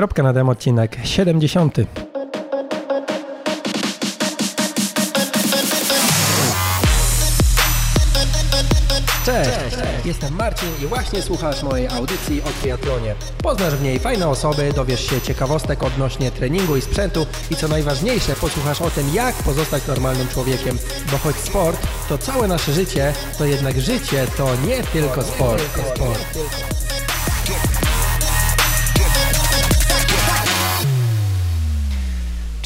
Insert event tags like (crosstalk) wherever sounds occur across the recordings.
Kropka na demo odcinek 70. Cześć, jestem Marcin i właśnie słuchasz mojej audycji o triatlonie. Poznasz w niej fajne osoby, dowiesz się ciekawostek odnośnie treningu i sprzętu i co najważniejsze, posłuchasz o tym, jak pozostać normalnym człowiekiem. Bo choć sport to całe nasze życie, to jednak życie to nie tylko sport. sport.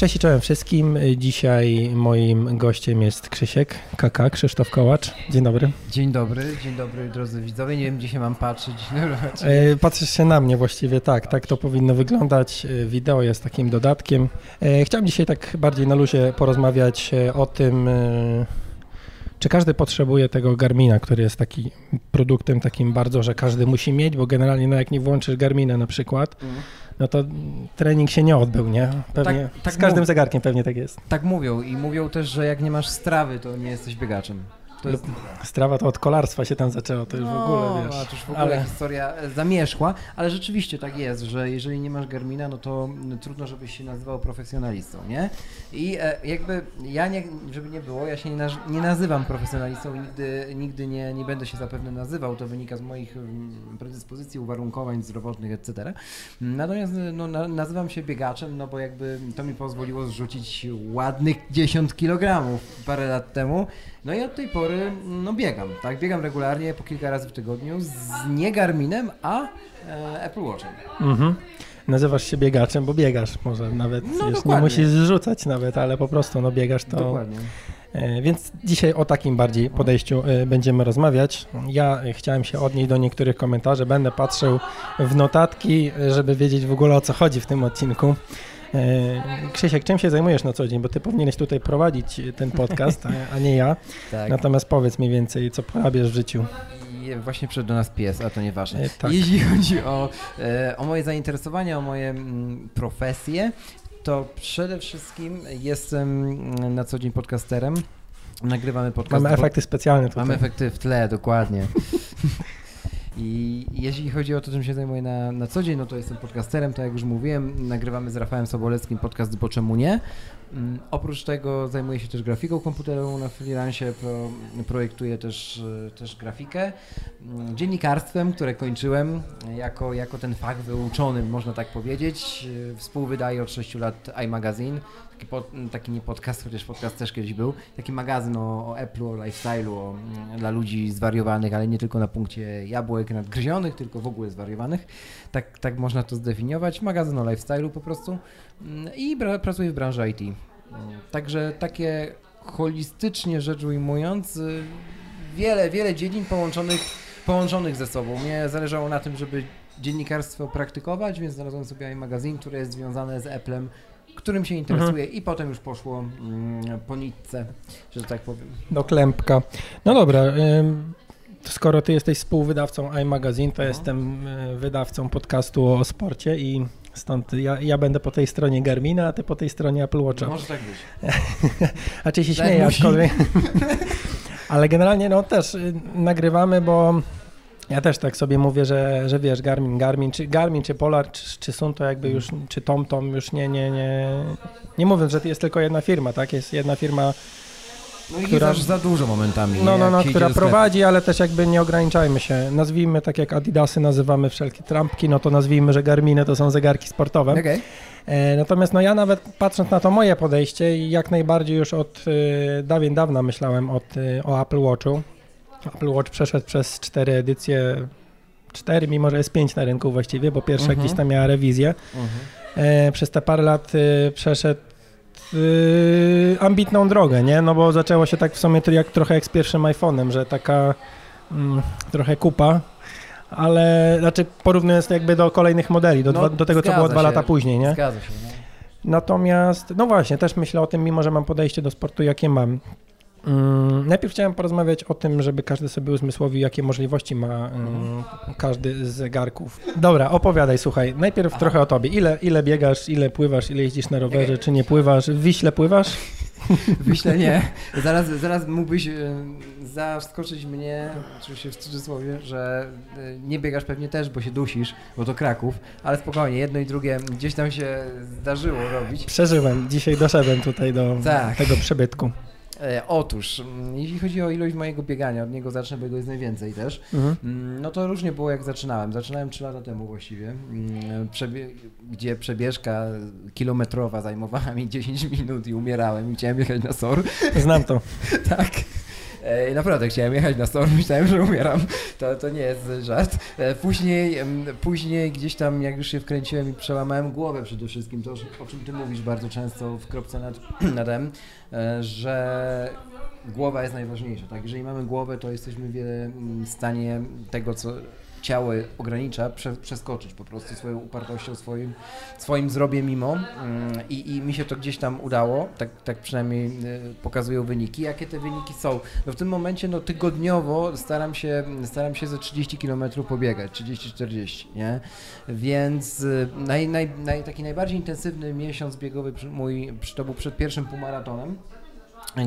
Cześć i czołem wszystkim. Dzisiaj moim gościem jest Krzysiek, Kaka, Krzysztof Kołacz. Dzień dobry. Dzień dobry, dzień dobry drodzy widzowie. Nie wiem, gdzie się mam patrzeć. (laughs) E, patrzysz się na mnie właściwie, tak, tak to powinno wyglądać. E, wideo jest takim dodatkiem. E, chciałem dzisiaj tak bardziej na luzie porozmawiać o tym, czy każdy potrzebuje tego Garmina, który jest taki produktem takim bardzo, że każdy musi mieć, bo generalnie no jak nie włączysz Garmina na przykład, mm no to trening się nie odbył, nie? Pewnie tak, tak z każdym zegarkiem pewnie tak jest. Tak mówią i mówią też, że jak nie masz strawy, to nie jesteś biegaczem. To jest... Strawa to od kolarstwa się tam zaczęło, to już no, w ogóle, wiesz. to już w ogóle ale... historia zamierzchła, ale rzeczywiście tak jest, że jeżeli nie masz Garmina, no to trudno, żebyś się nazywał profesjonalistą, nie? I e, jakby ja, nie, żeby nie było, ja się nie, nie nazywam profesjonalistą i nigdy, nigdy nie, nie będę się zapewne nazywał, to wynika z moich predyspozycji, uwarunkowań zdrowotnych, etc. Natomiast no, na, nazywam się biegaczem, no bo jakby to mi pozwoliło zrzucić ładnych 10 kg parę lat temu, no i od tej pory no biegam, tak? Biegam regularnie po kilka razy w tygodniu z nie Garminem, a e, Apple Watchem. Mhm. Nazywasz się biegaczem, bo biegasz może nawet, no, już nie musisz zrzucać nawet, ale po prostu no biegasz to... Dokładnie. E, więc dzisiaj o takim bardziej podejściu e, będziemy rozmawiać. Ja chciałem się odnieść do niektórych komentarzy, będę patrzył w notatki, żeby wiedzieć w ogóle o co chodzi w tym odcinku. E, Krzysiek, czym się zajmujesz na co dzień? Bo ty powinieneś tutaj prowadzić ten podcast, a, nie ja. (laughs) Tak. Natomiast powiedz mi więcej, co porabiasz w życiu. Właśnie przyszedł do nas pies, a to nieważne. E, tak. Jeśli (laughs) chodzi o, e, o moje zainteresowania, o moje mm, profesje, to przede wszystkim jestem na co dzień podcasterem. Nagrywamy podcast. Mamy efekty specjalne tutaj. Mamy efekty w tle, dokładnie. (laughs) I jeśli chodzi o to, czym się zajmuję na, na co dzień, no to jestem podcasterem, tak jak już mówiłem, nagrywamy z Rafałem Soboleckim podcast Bo czemu nie? Mm, oprócz tego zajmuję się też grafiką komputerową na freelance, pro, projektuję też, e, też grafikę, mm, dziennikarstwem, które kończyłem jako, jako ten fach wyuczony, można tak powiedzieć. E, współwydaję od 6 lat iMagazine, taki, pod, taki nie podcast, chociaż podcast też kiedyś był, taki magazyn o, o Apple'u, o lifestyle'u, o, mm, dla ludzi zwariowanych, ale nie tylko na punkcie jabłek nadgryzionych, tylko w ogóle zwariowanych. Tak, tak można to zdefiniować. Magazyn o lifestyle'u po prostu i pracuję w branży IT. Także takie holistycznie rzecz ujmując, y, wiele, wiele dziedzin połączonych, połączonych ze sobą. Mnie zależało na tym, żeby dziennikarstwo praktykować, więc znalazłem sobie magazyn, który jest związany z Applem, którym się interesuje mhm. i potem już poszło mm, po nitce, że tak powiem. Do klępka. No dobra, skoro ty jesteś współwydawcą iMagazine, to no. jestem y, wydawcą podcastu o sporcie i Stąd ja, ja będę po tej stronie Garmina, a ty po tej stronie Apple Watcha. Może tak być. (laughs) a czy się tak śmieję, aczkolwiek. (laughs) Ale generalnie no też y, nagrywamy, bo ja też tak sobie mówię, że, że wiesz, Garmin, Garmin, czy Garmin, czy Polar, czy, czy są to jakby już, czy TomTom już nie, nie, nie, nie mówiąc, że to jest tylko jedna firma, tak? Jest jedna firma no i która, za dużo momentami. No, no, no, która prowadzi, ale też jakby nie ograniczajmy się. Nazwijmy tak jak Adidasy nazywamy wszelkie trampki, no to nazwijmy, że Garminy to są zegarki sportowe. Okay. E, natomiast no ja nawet patrząc na to moje podejście jak najbardziej już od e, dawien dawna myślałem od, e, o Apple Watchu. Apple Watch przeszedł przez cztery edycje, cztery, mimo że jest pięć na rynku właściwie, bo pierwsza mhm. gdzieś tam miała rewizję. Mhm. e, przez te parę lat e, przeszedł yy, ambitną drogę, nie? No bo zaczęło się tak w sumie jak, trochę jak z pierwszym iPhone'em, że taka mm, trochę kupa, ale znaczy porównując jakby do kolejnych modeli, do, no, dwa, do tego, co było dwa lata później, nie? Zgadza się. No. Natomiast, no właśnie, też myślę o tym, mimo że mam podejście do sportu, jakie mam. Mm, najpierw chciałem porozmawiać o tym, żeby każdy sobie uzmysłowił, jakie możliwości ma mm, każdy z zegarków. Dobra, opowiadaj, słuchaj. Najpierw Aha. trochę o tobie. Ile, ile biegasz, ile pływasz, ile jeździsz na rowerze, czy nie pływasz? W Wiśle pływasz? Wyślę nie. Zaraz, zaraz mógłbyś zaskoczyć mnie, oczywiście w cudzysłowie, że nie biegasz pewnie też, bo się dusisz, bo to Kraków, ale spokojnie, jedno i drugie gdzieś tam się zdarzyło robić. Przeżyłem, dzisiaj doszedłem tutaj do tak. tego przebytku. E, otóż, mm, jeśli chodzi o ilość mojego biegania, od niego zacznę, bo jego jest najwięcej też, mhm. Mm, no to różnie było jak zaczynałem. Zaczynałem 3 lata temu właściwie, mm, przebie gdzie przebieżka kilometrowa zajmowała mi (laughs) 10 minut i umierałem i chciałem jechać na SOR. Znam to. (laughs) tak. Naprawdę chciałem jechać na SOR, (laughs) myślałem, że umieram. To, to nie jest żart. E, później, później gdzieś tam, jak już się wkręciłem i przełamałem głowę przede wszystkim, to o czym ty mówisz bardzo często w kropce nad, (clears throat) nad M, e, że głowa jest najważniejsza. Tak? Jeżeli mamy głowę, to jesteśmy w stanie tego, co ciało ogranicza, prze, przeskoczyć po prostu swoją upartością, swoim, swoim zrobię mimo mm, I, i mi się to gdzieś tam udało, tak, tak przynajmniej y, pokazują wyniki. Jakie te wyniki są? No w tym momencie no tygodniowo staram się, staram się ze 30 km pobiegać, 30-40, nie? Więc y, naj, naj, naj, taki najbardziej intensywny miesiąc biegowy mój, to był przed pierwszym półmaratonem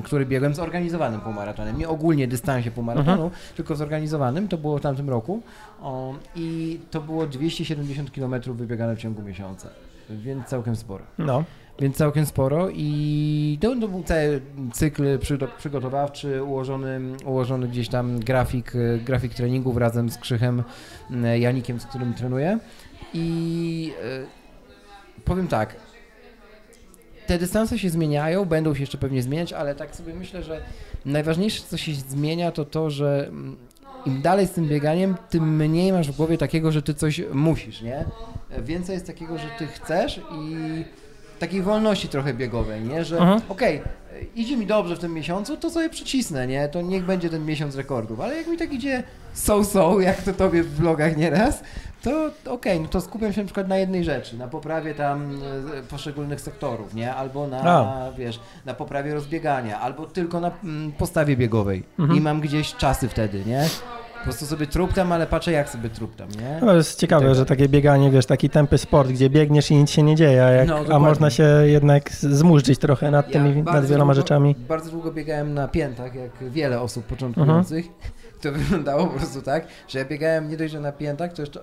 który biegłem zorganizowanym półmaratonem. Nie ogólnie dystansie półmaratonu, mhm. tylko zorganizowanym. To było w tamtym roku. O, I to było 270 km wybiegane w ciągu miesiąca. Więc całkiem sporo. No. Więc całkiem sporo i to, to był cały cykl przygotowawczy, ułożony, ułożony gdzieś tam grafik, grafik treningów razem z Krzychem e, Janikiem, z którym trenuję. I e, powiem tak, te dystanse się zmieniają, będą się jeszcze pewnie zmieniać, ale tak sobie myślę, że najważniejsze, co się zmienia, to to, że mm, im dalej z tym bieganiem, tym mniej masz w głowie takiego, że ty coś musisz, nie? Więcej jest takiego, że ty chcesz i takiej wolności trochę biegowej, nie? Że okej, okay, idzie mi dobrze w tym miesiącu, to sobie przycisnę, nie? To niech będzie ten miesiąc rekordów, ale jak mi tak idzie so-so, (laughs) jak to tobie w vlogach nieraz, to okej, okay, no to skupiam się na przykład na jednej rzeczy, na poprawie tam e, poszczególnych sektorów, nie? Albo na, A. wiesz, na poprawie rozbiegania, albo tylko na mm, postawie biegowej mhm. i mam gdzieś czasy wtedy, nie? Po prostu sobie truptam, ale patrzę jak sobie truptam, nie? No jest ciekawe, tak że takie bieganie, wiesz, taki tępy sport, gdzie biegniesz i nic się nie dzieje, a, jak, no, a można się jednak zmurzyć trochę nad tymi, ja nad wieloma długo, rzeczami. Bardzo długo biegałem na piętach, jak wiele osób początkujących. Mhm. (laughs) To wyglądało po prostu tak, że ja biegałem nie dość, że na piętach, to jeszcze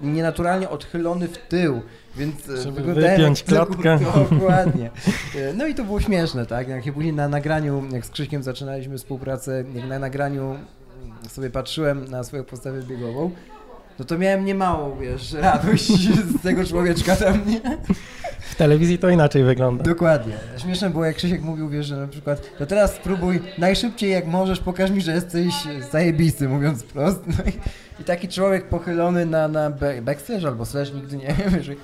nienaturalnie odchylony w tył, więc e, Żeby wypiąć (laughs) klatkę. (laughs) Dokładnie. E, no i to było śmieszne, tak? Jak później na nagraniu, jak z Krzyśkiem zaczynaliśmy współpracę, jak na nagraniu sobie patrzyłem na swoją postawę biegową, no to miałem niemałą, wiesz, radość z tego człowieczka tam, nie? W telewizji to inaczej wygląda. Dokładnie. Śmieszne było, jak Krzysiek mówił, wiesz, że na przykład, to teraz spróbuj najszybciej jak możesz, pokaż mi, że jesteś zajebisty, mówiąc prosto. No i, i, taki człowiek pochylony na, na backstage albo slash, nigdy nie wiem, że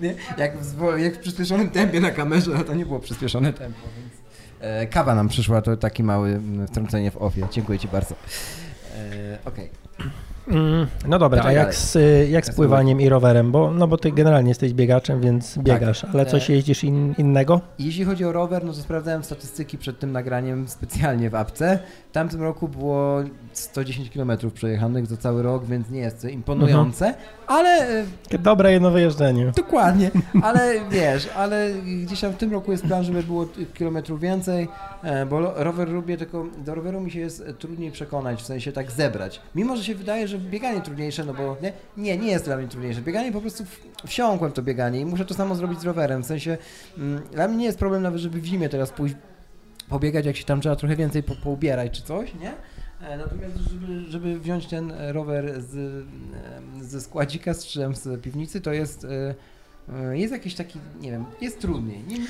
nie? Jak, w, jak w przyspieszonym tempie na kamerze, no to nie było przyspieszone tempo. E, kawa nam przyszła, to taki mały wtrącenie w ofie. Dziękuję Ci bardzo. E, Okej. Okay. Mm, no dobra, a jak z, jak z pływaniem i rowerem? Bo, no bo ty generalnie jesteś biegaczem, więc tak. biegasz, tak. ale coś e, jeździsz in, innego? Jeśli chodzi o rower, no to sprawdzałem statystyki przed tym nagraniem specjalnie w apce. W tamtym roku było 110 km przejechanych za cały rok, więc nie jest to imponujące, mhm. ale... E, dobre jedno wyjeżdżenie. Dokładnie, (laughs) ale wiesz, ale gdzieś tam w tym roku jest plan, żeby było kilometrów więcej, e, bo rower lubię, tylko do roweru mi się jest trudniej przekonać, w sensie tak zebrać. Mimo, że się wydaje, że bieganie trudniejsze, no bo nie, nie, nie jest dla mnie trudniejsze. Bieganie po prostu wsiąkłem to bieganie i muszę to samo zrobić z rowerem, w sensie mm, dla mnie nie jest problem nawet, żeby w zimie teraz pójść pobiegać, jak się tam trzeba trochę więcej po, poubierać czy coś, nie? E, natomiast, żeby, żeby wziąć ten rower z, e, ze składzika, z z piwnicy, to jest e, jest jakiś taki, nie wiem, jest trudniej. Nie, nie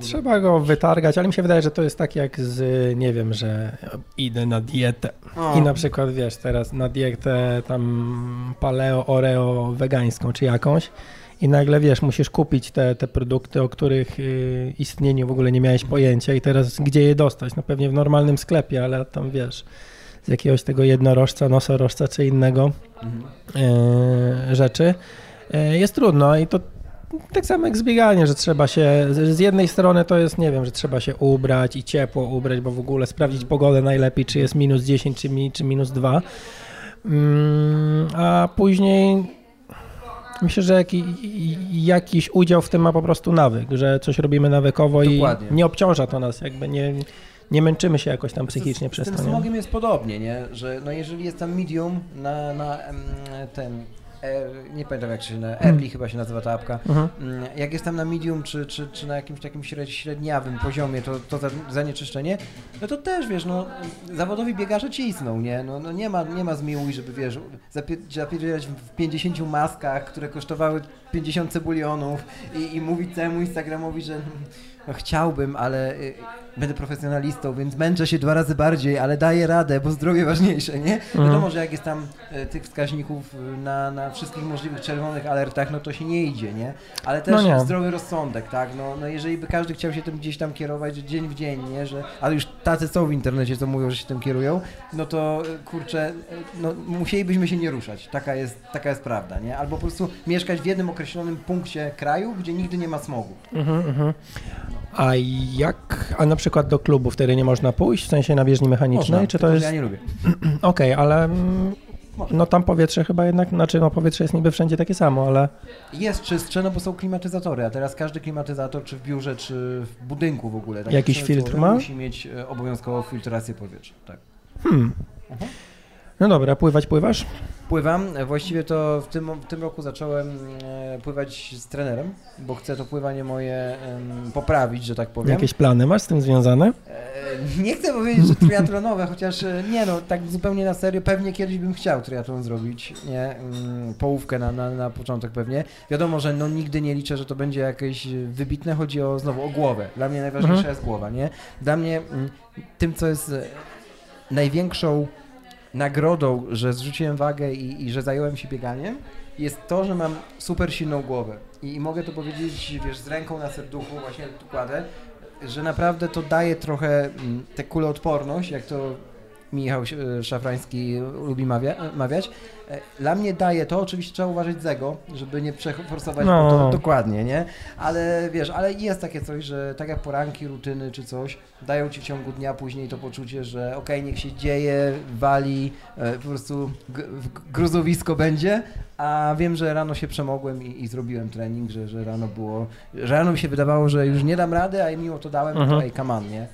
Trzeba go wytargać, ale mi się wydaje, że to jest tak jak z, nie wiem, że idę na dietę o. i na przykład, wiesz, teraz na dietę tam paleo, oreo, wegańską czy jakąś i nagle, wiesz, musisz kupić te, te produkty, o których y, istnieniu w ogóle nie miałeś pojęcia i teraz gdzie je dostać? No pewnie w normalnym sklepie, ale tam, wiesz, z jakiegoś tego jednorożca, nosorożca czy innego mhm. y, rzeczy. Y, jest trudno i to tak samo jak zbieganie, że trzeba się, z jednej strony to jest, nie wiem, że trzeba się ubrać i ciepło ubrać, bo w ogóle sprawdzić pogodę najlepiej, czy jest minus 10, czy, mi, czy minus 2, mm, a później Myślę, że jaki, jakiś udział w tym ma po prostu nawyk, że coś robimy nawykowo Dokładnie. i nie obciąża to nas, jakby nie, nie męczymy się jakoś tam psychicznie z, przez z to. Z tym smogiem jest podobnie, nie? że no jeżeli jest tam medium na, na ten nie pamiętam jak się na Early hmm. chyba się nazywa ta apka. Mhm. Mm, jak jest tam na medium czy, czy, czy na jakimś takim średniawym poziomie to, to zanieczyszczenie, no to też wiesz, no zawodowi biegarze cisną, nie? No, no nie ma, nie ma zmiłuj, żeby wiesz, zapierdzielać w 50 maskach, które kosztowały 50 cebulionów i, i mówić całemu Instagramowi, że no chciałbym, ale y, będę profesjonalistą, więc męczę się dwa razy bardziej, ale daję radę, bo zdrowie ważniejsze, nie? Mhm. Wiadomo, że jak jest tam y, tych wskaźników y, na, na wszystkich możliwych czerwonych alertach, no to się nie idzie, nie? Ale też no zdrowy rozsądek, tak? No, no jeżeli by każdy chciał się tym gdzieś tam kierować dzień w dzień, nie? Że, ale już tacy są w internecie, co mówią, że się tym kierują, no to kurczę, no musielibyśmy się nie ruszać. Taka jest, taka jest prawda, nie? Albo po prostu mieszkać w jednym określonym punkcie kraju, gdzie nigdy nie ma smogu. Mhm, mhm. A jak, a na przykład do klubu wtedy nie można pójść, w sensie na bieżni mechanicznej? Można, czy to jest... ja nie lubię. (clears throat) Okej, okay, ale mm, no tam powietrze chyba jednak, znaczy no powietrze jest niby wszędzie takie samo, ale... Jest czystsze, no bo są klimatyzatory, a teraz każdy klimatyzator, czy w biurze, czy w budynku w ogóle. Tak Jakiś filtr ma? Musi mieć e, obowiązkowo filtrację powietrza, tak. Hmm. Uh -huh. No dobra, pływać pływasz? Pływam. Właściwie to w tym, w tym roku zacząłem e, pływać z trenerem, bo chcę to pływanie moje poprawić, że tak powiem. Jakieś plany masz z tym związane? E, nie chcę powiedzieć, że triatlonowe, chociaż e, nie no, tak zupełnie na serio, pewnie kiedyś bym chciał triatlon zrobić, nie? Mm, połówkę na, na, na początek pewnie. Wiadomo, że no nigdy nie liczę, że to będzie jakieś wybitne, chodzi o znowu o głowę. Dla mnie najważniejsza mhm. jest głowa, nie? Dla mnie mm, tym, co jest największą nagrodą, że zrzuciłem wagę i, i, że zająłem się bieganiem, jest to, że mam super silną głowę. I, I, mogę to powiedzieć, wiesz, z ręką na serduchu, właśnie tu kładę, że naprawdę to daje trochę mm, tę kuloodporność, jak to Michał e, Szafrański lubi mawia, mawiać. E, dla mnie daje to, oczywiście trzeba uważać z ego, żeby nie przeforsować no. to dokładnie, nie? Ale wiesz, ale jest takie coś, że tak jak poranki, rutyny czy coś, dają ci w ciągu dnia później to poczucie, że okej, okay, niech się dzieje, wali, e, po prostu gruzowisko będzie, a wiem, że rano się przemogłem i, i zrobiłem trening, że, że rano było, że rano mi się wydawało, że już nie dam rady, a mimo to dałem, mhm. to ej, come on, nie?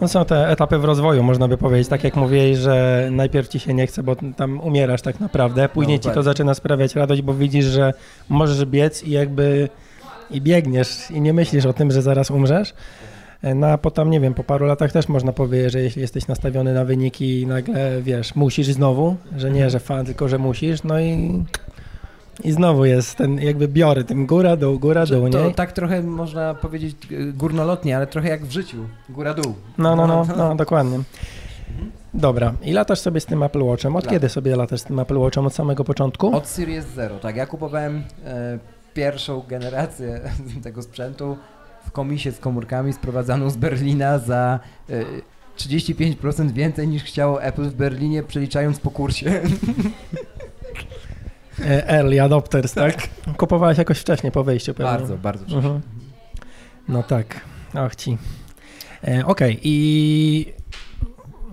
No są te etapy w rozwoju, można by powiedzieć, tak jak mówiłeś, że najpierw ci się nie chce, bo tam umierasz tak naprawdę, później no, ci to zaczyna sprawiać radość, bo widzisz, że możesz biec i jakby i biegniesz i nie myślisz o tym, że zaraz umrzesz. No a potem, nie wiem, po paru latach też można powiedzieć, że jeśli jesteś nastawiony na wyniki i nagle, wiesz, musisz znowu, że nie, że fan, tylko że musisz, no i i znowu jest ten jakby biory, tym góra, dół, góra, dół, nie? To tak trochę można powiedzieć e, górnolotnie, ale trochę jak w życiu, góra, dół. No, no, no, (laughs) no, dokładnie. Dobra, i latasz sobie z tym Apple Watchem. Od Lat. kiedy sobie latasz z tym Apple Watchem? Od samego początku? Od Series Zero, tak. Ja kupowałem e, pierwszą generację (laughs) tego sprzętu w komisie z komórkami sprowadzaną z Berlina za e, 35% więcej niż chciało Apple w Berlinie, przeliczając po kursie. E, early adopters, tak? (laughs) tak? Kupowałeś jakoś wcześniej po wejściu pewnie. Bardzo, bardzo wcześnie. Mhm. No tak, och ci. E, Okej, okay. i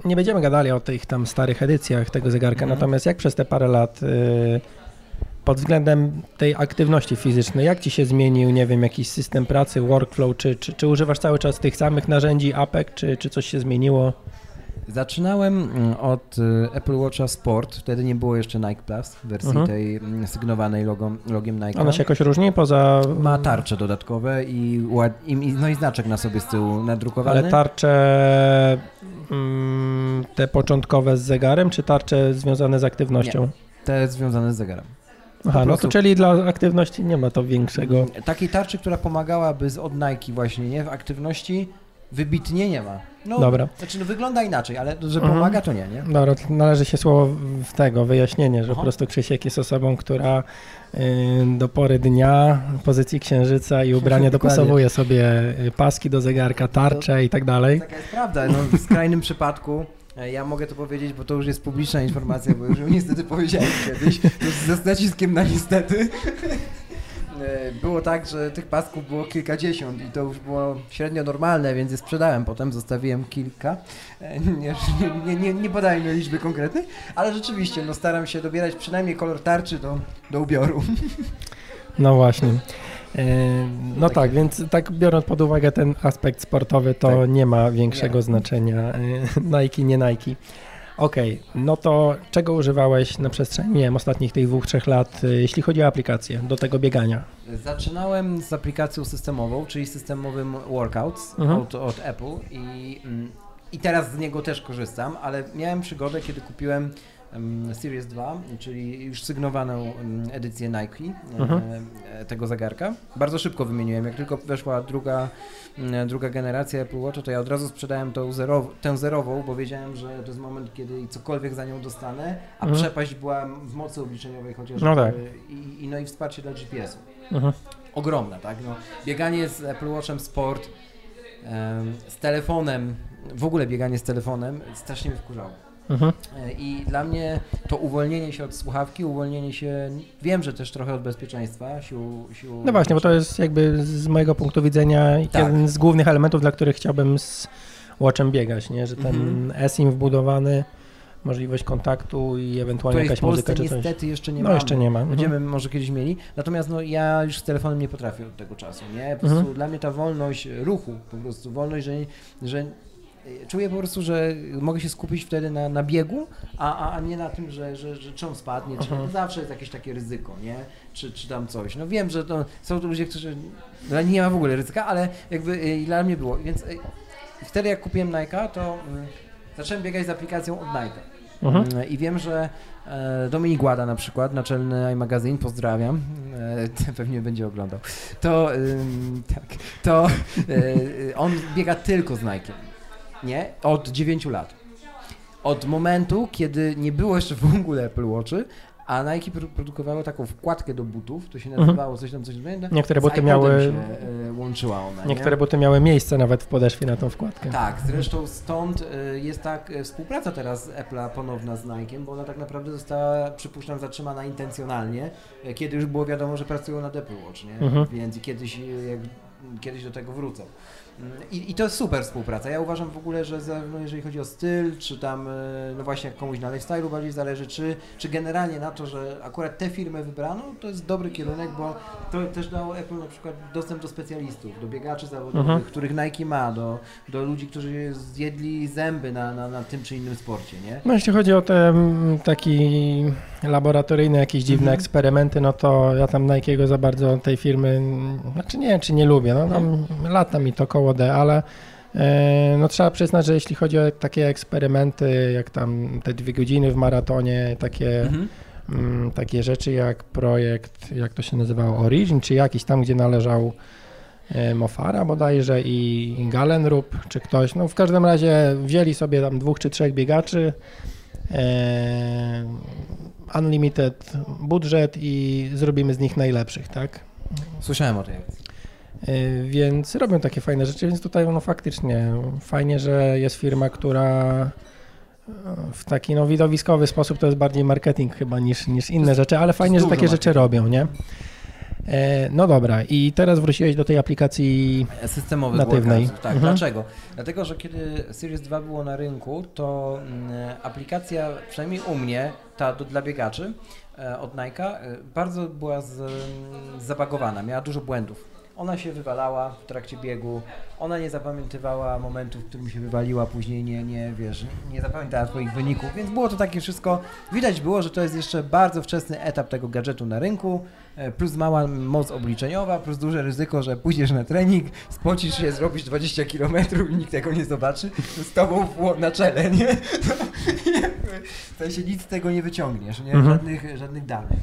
nie będziemy gadali o tych tam starych edycjach tego zegarka, mhm. natomiast jak przez te parę lat y, pod względem tej aktywności fizycznej, jak ci się zmienił, nie wiem, jakiś system pracy, workflow, czy, czy, czy używasz cały czas tych samych narzędzi APEC, czy, czy coś się zmieniło? Zaczynałem mm, od y, Apple Watcha Sport, wtedy nie było jeszcze Nike Plus w wersji mhm. tej mm, sygnowanej logą, logiem Nike. Ona się jakoś różni poza... Ma tarcze dodatkowe i, i, no i znaczek na sobie z tyłu nadrukowany. Ale tarcze mm, te początkowe z zegarem, czy tarcze związane z aktywnością? Nie, te związane z zegarem. Aha, no to czyli dla aktywności nie ma to większego... Takiej tarczy, która pomagałaby z od Nike właśnie, nie? W aktywności wybitnie nie ma. No, Dobra. Znaczy, no wygląda inaczej, ale że mhm. pomaga, to nie, nie? Dobra, należy się słowo w tego, wyjaśnienie, że Aha. po prostu Krzysiek jest osobą, która y, do pory dnia, pozycji księżyca i ubrania (laughs) (laughs) dopasowuje sobie y, paski do zegarka, tarcze to, i tak dalej. Taka jest prawda, no w skrajnym przypadku e, ja mogę to powiedzieć, bo to już jest publiczna informacja, bo już ją niestety powiedziałem kiedyś, z naciskiem na niestety. (laughs) E, było tak, że tych pasków było kilkadziesiąt i to już było średnio normalne, więc je sprzedałem potem, zostawiłem kilka. E, nie, nie, nie, nie podajmy liczby konkretnej, ale rzeczywiście no, staram się dobierać przynajmniej kolor tarczy do, do ubioru. No właśnie. E, no tak, więc tak biorąc pod uwagę ten aspekt sportowy, to tak. nie ma większego nie. znaczenia (laughs) Nike, nie Nike. Okej, okay, no to czego używałeś na przestrzeni wiem, ostatnich tych dwóch, trzech lat, y, jeśli chodzi o aplikację do tego biegania? Zaczynałem z aplikacją systemową, czyli systemowym Workouts mhm. od, od Apple i, mm, i teraz z niego też korzystam, ale miałem przygodę, kiedy kupiłem Series 2, czyli już sygnowaną edycję Nike mhm. E, tego zegarka. Bardzo szybko wymieniłem. Jak tylko weszła druga, druga generacja Apple Watcha, to ja od razu sprzedałem tą zerow tę zerową, bo wiedziałem, że to jest moment, kiedy cokolwiek za nią dostanę, a mhm. przepaść była w mocy obliczeniowej chociaż no tak. i, i, no i wsparcie dla GPS-u. Mhm. Ogromna, tak? No, bieganie z Apple Watchem Sport, z telefonem, w ogóle bieganie z telefonem strasznie mnie wkurzało. Mhm. I dla mnie to uwolnienie się od słuchawki, uwolnienie się, wiem, że też trochę od bezpieczeństwa, sił... sił no właśnie, bo to jest jakby z mojego punktu widzenia tak. jeden z głównych elementów, dla których chciałbym z Watchem biegać, nie? że ten mhm. SIM wbudowany, możliwość kontaktu i ewentualnie jakaś muzyka czy coś. niestety jeszcze nie ma. No jeszcze nie ma. Mhm. Będziemy mhm. może kiedyś mieli. Natomiast no, ja już z telefonem nie potrafię od tego czasu, nie? Po prostu mhm. dla mnie ta wolność ruchu, po prostu wolność, że, że czuję po prostu, że mogę się skupić wtedy na, na biegu, a, a nie na tym, że, że, że spadnie, czy uh-huh. zawsze jest jakieś takie ryzyko, nie? Czy, czy tam coś. No wiem, że to są to ludzie, którzy, dla nich nie ma w ogóle ryzyka, ale jakby y, dla mnie było. Więc y, wtedy jak kupiłem Nike'a, to y, zacząłem biegać z aplikacją od Nike'a. Uh-huh. I wiem, że e, Dominik Łada na przykład, naczelny iMagazine, pozdrawiam, e, (laughs) pewnie będzie oglądał, to, tak, to e, on biega tylko z Nike'em nie? Od 9 lat. Od momentu, kiedy nie było jeszcze w ogóle Apple Watchy, a Nike produkowało taką wkładkę do butów, to się mhm. nazywało coś tam, coś tam. Niektóre buty miały. Się, e, łączyła ona. Niektóre nie? buty miały miejsce nawet w podeszwie na tą wkładkę. Tak, zresztą stąd e, jest tak e, współpraca teraz Apple'a ponowna z Nike'em, bo ona tak naprawdę została, przypuszczam, zatrzymana intencjonalnie, kiedy już było wiadomo, że pracują nad Apple Watch, nie? Mhm. Więc kiedyś, jak, kiedyś do tego wrócą. I, I, to jest super współpraca. Ja uważam w ogóle, że zarówno jeżeli chodzi o styl, czy tam, e, no właśnie jak komuś na lifestyle'u bardziej zależy, czy, czy generalnie na to, że akurat tę firmę wybrano, to jest dobry kierunek, bo to też dało Apple na przykład dostęp do specjalistów, do biegaczy zawodowych, mhm. których Nike ma, do, do ludzi, którzy zjedli zęby na, na, na tym czy innym sporcie, nie? No jeśli chodzi o te taki laboratoryjne jakieś dziwne mhm. eksperymenty, no to ja tam Nike'ego za bardzo tej firmy, znaczy nie czy nie lubię, no tam mhm. lata mi to koło D, ale e, no trzeba przyznać, że jeśli chodzi o takie eksperymenty, jak tam te dwie godziny w maratonie, takie, mhm. m, mm, takie rzeczy jak projekt, jak to się nazywało, Origin, czy jakiś tam, gdzie należał e, Mofara bodajże i Galenrup, czy ktoś, no w każdym razie wzięli sobie tam dwóch czy trzech biegaczy, e, unlimited budżet i zrobimy z nich najlepszych, tak? Słyszałem o tej akcji. E, więc robią takie fajne rzeczy, więc tutaj no faktycznie fajnie, że jest firma, która e, w taki no, widowiskowy sposób to jest bardziej marketing chyba niż, niż inne rzeczy, ale fajnie, że takie marketing. rzeczy robią, nie? E, no dobra, i teraz wróciłeś do tej aplikacji systemowej natywnej. Tak, mhm. dlaczego? Dlatego, że kiedy Series 2 było na rynku, to mm, aplikacja, przynajmniej u mnie, ta do, dla biegaczy od Nike, bardzo była z, zabagowana, miała dużo błędów. Ona się wywalała w trakcie biegu, ona nie zapamiętywała momentu, w którym się wywaliła, później nie, nie, wiesz, nie zapamiętała swoich wyników, więc było to takie wszystko, widać było, że to jest jeszcze bardzo wczesny etap tego gadżetu na rynku, plus mała moc obliczeniowa, plus duże ryzyko, że pójdziesz na trening, spocisz się, zrobisz 20 km i nikt tego nie zobaczy, z tobą na czele, nie? (laughs) To się nic z tego nie wyciągniesz, nie? Mhm. Żadnych, żadnych danych.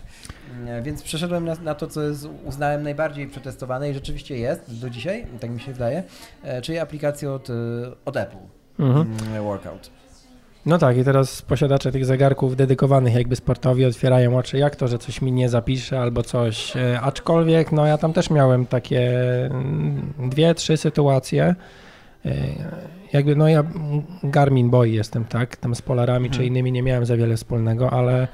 E, więc przeszedłem na, na, to, co jest, uznałem najbardziej przetestowane i rzeczywiście jest do dzisiaj, tak mi się wydaje, e, czyli aplikację od, e, od Apple, mhm. Mm, Workout. No tak, i teraz posiadacze tych zegarków dedykowanych jakby sportowi otwierają oczy, jak to, że coś mi nie zapisze albo coś. Aczkolwiek, no ja tam też miałem takie mm, dwie, trzy sytuacje. Jakby, no ja Garmin Boy jestem, tak, tam z Polarami mhm. czy innymi nie miałem za wiele wspólnego, ale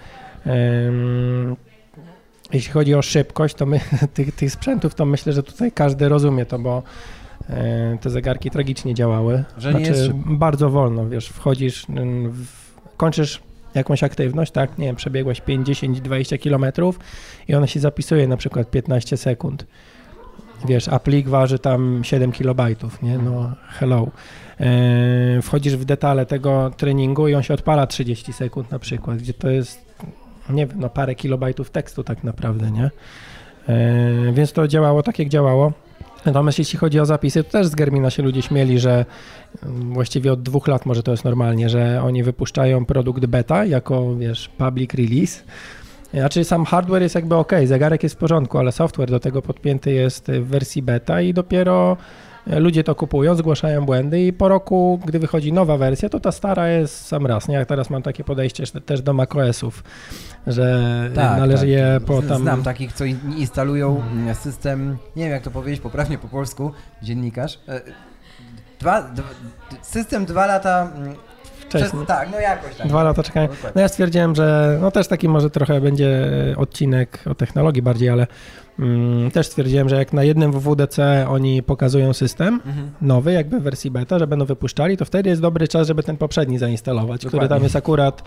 jeśli chodzi o szybkość, to my, (laughs) tych, tych sprzętów, to myślę, że tutaj każdy rozumie to, bo e, te zegarki tragicznie działały. Że znaczy, nie jest bardzo wolno, wiesz, wchodzisz, w, kończysz jakąś aktywność, tak, nie wiem, przebiegłeś 5, 10, 20 kilometrów i ona się zapisuje na przykład 15 sekund. Wiesz, a plik waży tam 7 kilobajtów, nie? No, hello. Yy, wchodzisz w detale tego treningu i on się odpala 30 sekund na przykład, gdzie to jest, nie wiem, no parę kilobajtów tekstu tak naprawdę, nie? Yy, więc to działało tak, jak działało. Natomiast jeśli chodzi o zapisy, to też z Garmina się ludzie śmieli, że mm, właściwie od dwóch lat może to jest normalnie, że oni wypuszczają produkt beta jako, wiesz, public release. Znaczy sam hardware jest jakby ok, zegarek jest w porządku, ale software do tego podpięty jest w wersji beta i dopiero ludzie to kupują, zgłaszają błędy i po roku, gdy wychodzi nowa wersja, to ta stara jest sam raz. Nie? Jak teraz mam takie podejście też do macOSów, że tak, należy tak. je po tam... Znam takich, co instalują system, nie wiem jak to powiedzieć poprawnie po polsku, dziennikarz. E, dwa, system dwa lata mm, wcześniej. Tak, no jakoś tak. Dwa lata czekałem. No ja stwierdziłem, że no też taki może trochę będzie odcinek o technologii bardziej, ale Mm, też stwierdziłem, że jak na jednym WWDC oni pokazują system mhm. nowy, jakby w wersji beta, że będą wypuszczali, to wtedy jest dobry czas, żeby ten poprzedni zainstalować, Dokładnie. który tam jest akurat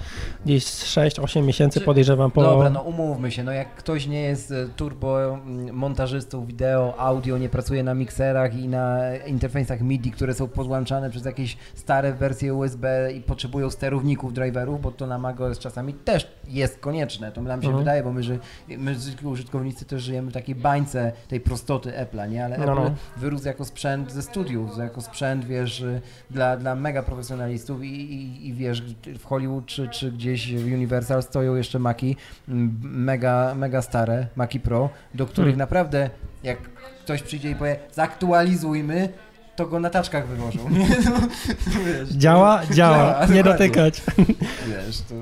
gdzieś 6-8 miesięcy podejrzewam po... Dobra, no umówmy się, no jak ktoś nie jest e, turbo mm, montażystą wideo, audio, nie pracuje na mikserach i na interfejsach MIDI, które są podłączane przez jakieś stare wersje USB i potrzebują sterowników, driverów, bo to na macOS czasami też jest konieczne, to nam się mhm. wydaje, bo my, że my użytkownicy też żyjemy takiej bańce tej prostoty Apple'a, nie? Ale no, Apple no. wyrósł jako sprzęt ze studiów, jako sprzęt, wiesz, dla, dla mega profesjonalistów i, i, i wiesz, w Hollywood czy, czy gdzieś w Universal stoją jeszcze Maki mega, mega stare, Maki Pro, do których hmm. naprawdę jak ktoś przyjdzie i powie zaktualizujmy, to go na taczkach wywożą. Nie? No, wiesz, działa, to, działa, działa, nie dotykać. Wiesz, to...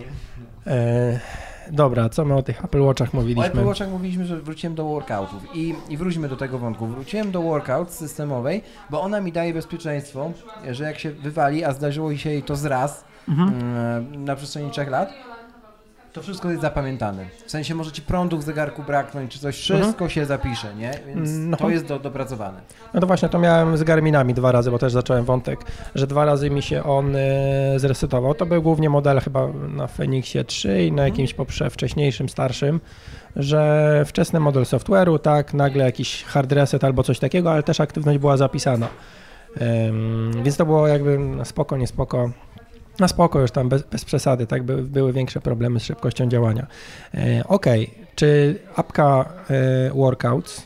E Dobra, co my o tych Apple Watchach mówiliśmy? O Apple Watchach mówiliśmy, że wróciłem do workoutów i, i wróćmy do tego wątku. Wróciłem do workout systemowej, bo ona mi daje bezpieczeństwo, że jak się wywali, a zdarzyło się jej to z raz mhm. Mm, na przestrzeni trzech lat, to wszystko jest zapamiętane. W sensie może ci prądu w zegarku braknąć, czy coś, wszystko mhm. się zapisze, nie? Więc no. to jest do, dopracowane. No to właśnie, to miałem z Garminami dwa razy, bo też zacząłem wątek, że dwa razy mi się on y, zresetował. To był głównie model chyba na Fenixie 3 i na mhm. jakimś poprze wcześniejszym, starszym, że wczesny model software'u, tak, nagle jakiś hard reset albo coś takiego, ale też aktywność była zapisana. więc to było jakby spoko, nie spoko. Na spoko już tam bez, bez przesady, tak, By, były większe problemy z szybkością działania. E, ok, czy apka e, Workouts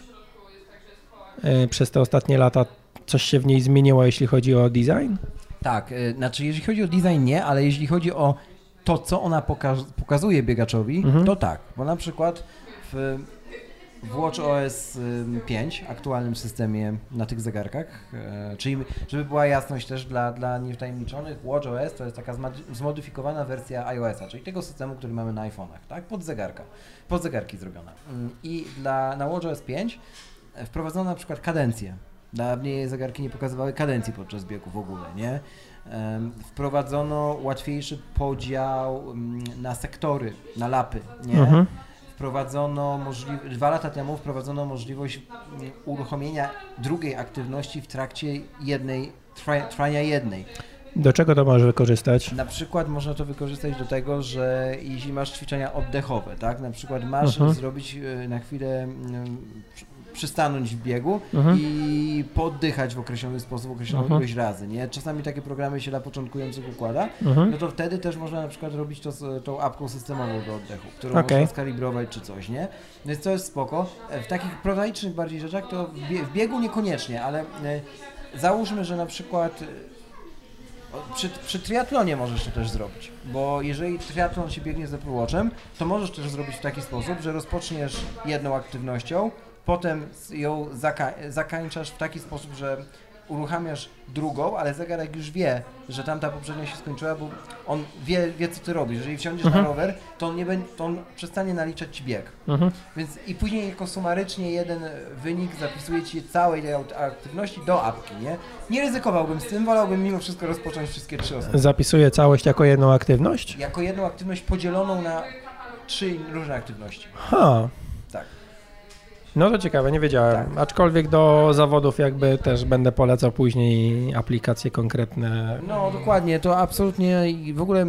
e, przez te ostatnie lata coś się w niej zmieniło, jeśli chodzi o design? Tak, e, znaczy jeżeli chodzi o design nie, ale jeśli chodzi o to, co ona pokaz pokazuje biegaczowi, mhm. to tak, bo na przykład w w WatchOS 5, aktualnym systemie na tych zegarkach, e, czyli żeby była jasność też dla, dla niewtajemniczonych, WatchOS to jest taka zmodyfikowana wersja iOS-a, czyli tego systemu, który mamy na iPhone'ach, tak? Pod zegarka, pod zegarki zrobiona. Mm, I dla, na WatchOS 5 e, wprowadzono na przykład kadencję. Dawniej zegarki nie pokazywały kadencji podczas biegu w ogóle, nie? Wprowadzono łatwiejszy podział mm, na sektory, na lapy, nie? Mhm wprowadzono możliwość, dwa lata temu wprowadzono możliwość uruchomienia drugiej aktywności w trakcie jednej, trwania jednej. Do czego to możesz wykorzystać? Na przykład można to wykorzystać do tego, że jeśli masz ćwiczenia oddechowe, tak, na przykład masz uh mhm. -huh. zrobić e, na chwilę przystanąć w biegu mhm. i poddychać w określony sposób, określoną mhm. ilość razy, nie? Czasami takie programy się dla początkujących układa, mhm. no to wtedy też można na przykład robić to z tą apką systemową do oddechu, którą okay. można skalibrować czy coś, nie? Więc to jest spoko. W takich prozaicznych bardziej rzeczach to w biegu niekoniecznie, ale e, załóżmy, że na przykład e, przy, przy triatlonie możesz to też zrobić, bo jeżeli triatlon się biegnie z Apple Watchem, to możesz też zrobić w taki sposób, że rozpoczniesz jedną aktywnością, potem ją zaka zakańczasz w taki sposób, że uruchamiasz drugą, ale zegarek już wie, że tamta poprzednia się skończyła, bo on wie, wie co ty robisz. Jeżeli wsiądziesz mhm. na rower, to on, nie będzie, to on przestanie naliczać ci bieg. Mhm. Więc i później jako sumarycznie jeden wynik zapisuje ci całej tej aktywności do apki, nie? Nie ryzykowałbym z tym, wolałbym mimo wszystko rozpocząć wszystkie trzy osoby. Zapisuje całość jako jedną aktywność? Jako jedną aktywność podzieloną na trzy różne aktywności. Ha. No to ciekawe, nie wiedziałem. Tak. Aczkolwiek do zawodów jakby też będę polecał później aplikacje konkretne. No dokładnie, to absolutnie w ogóle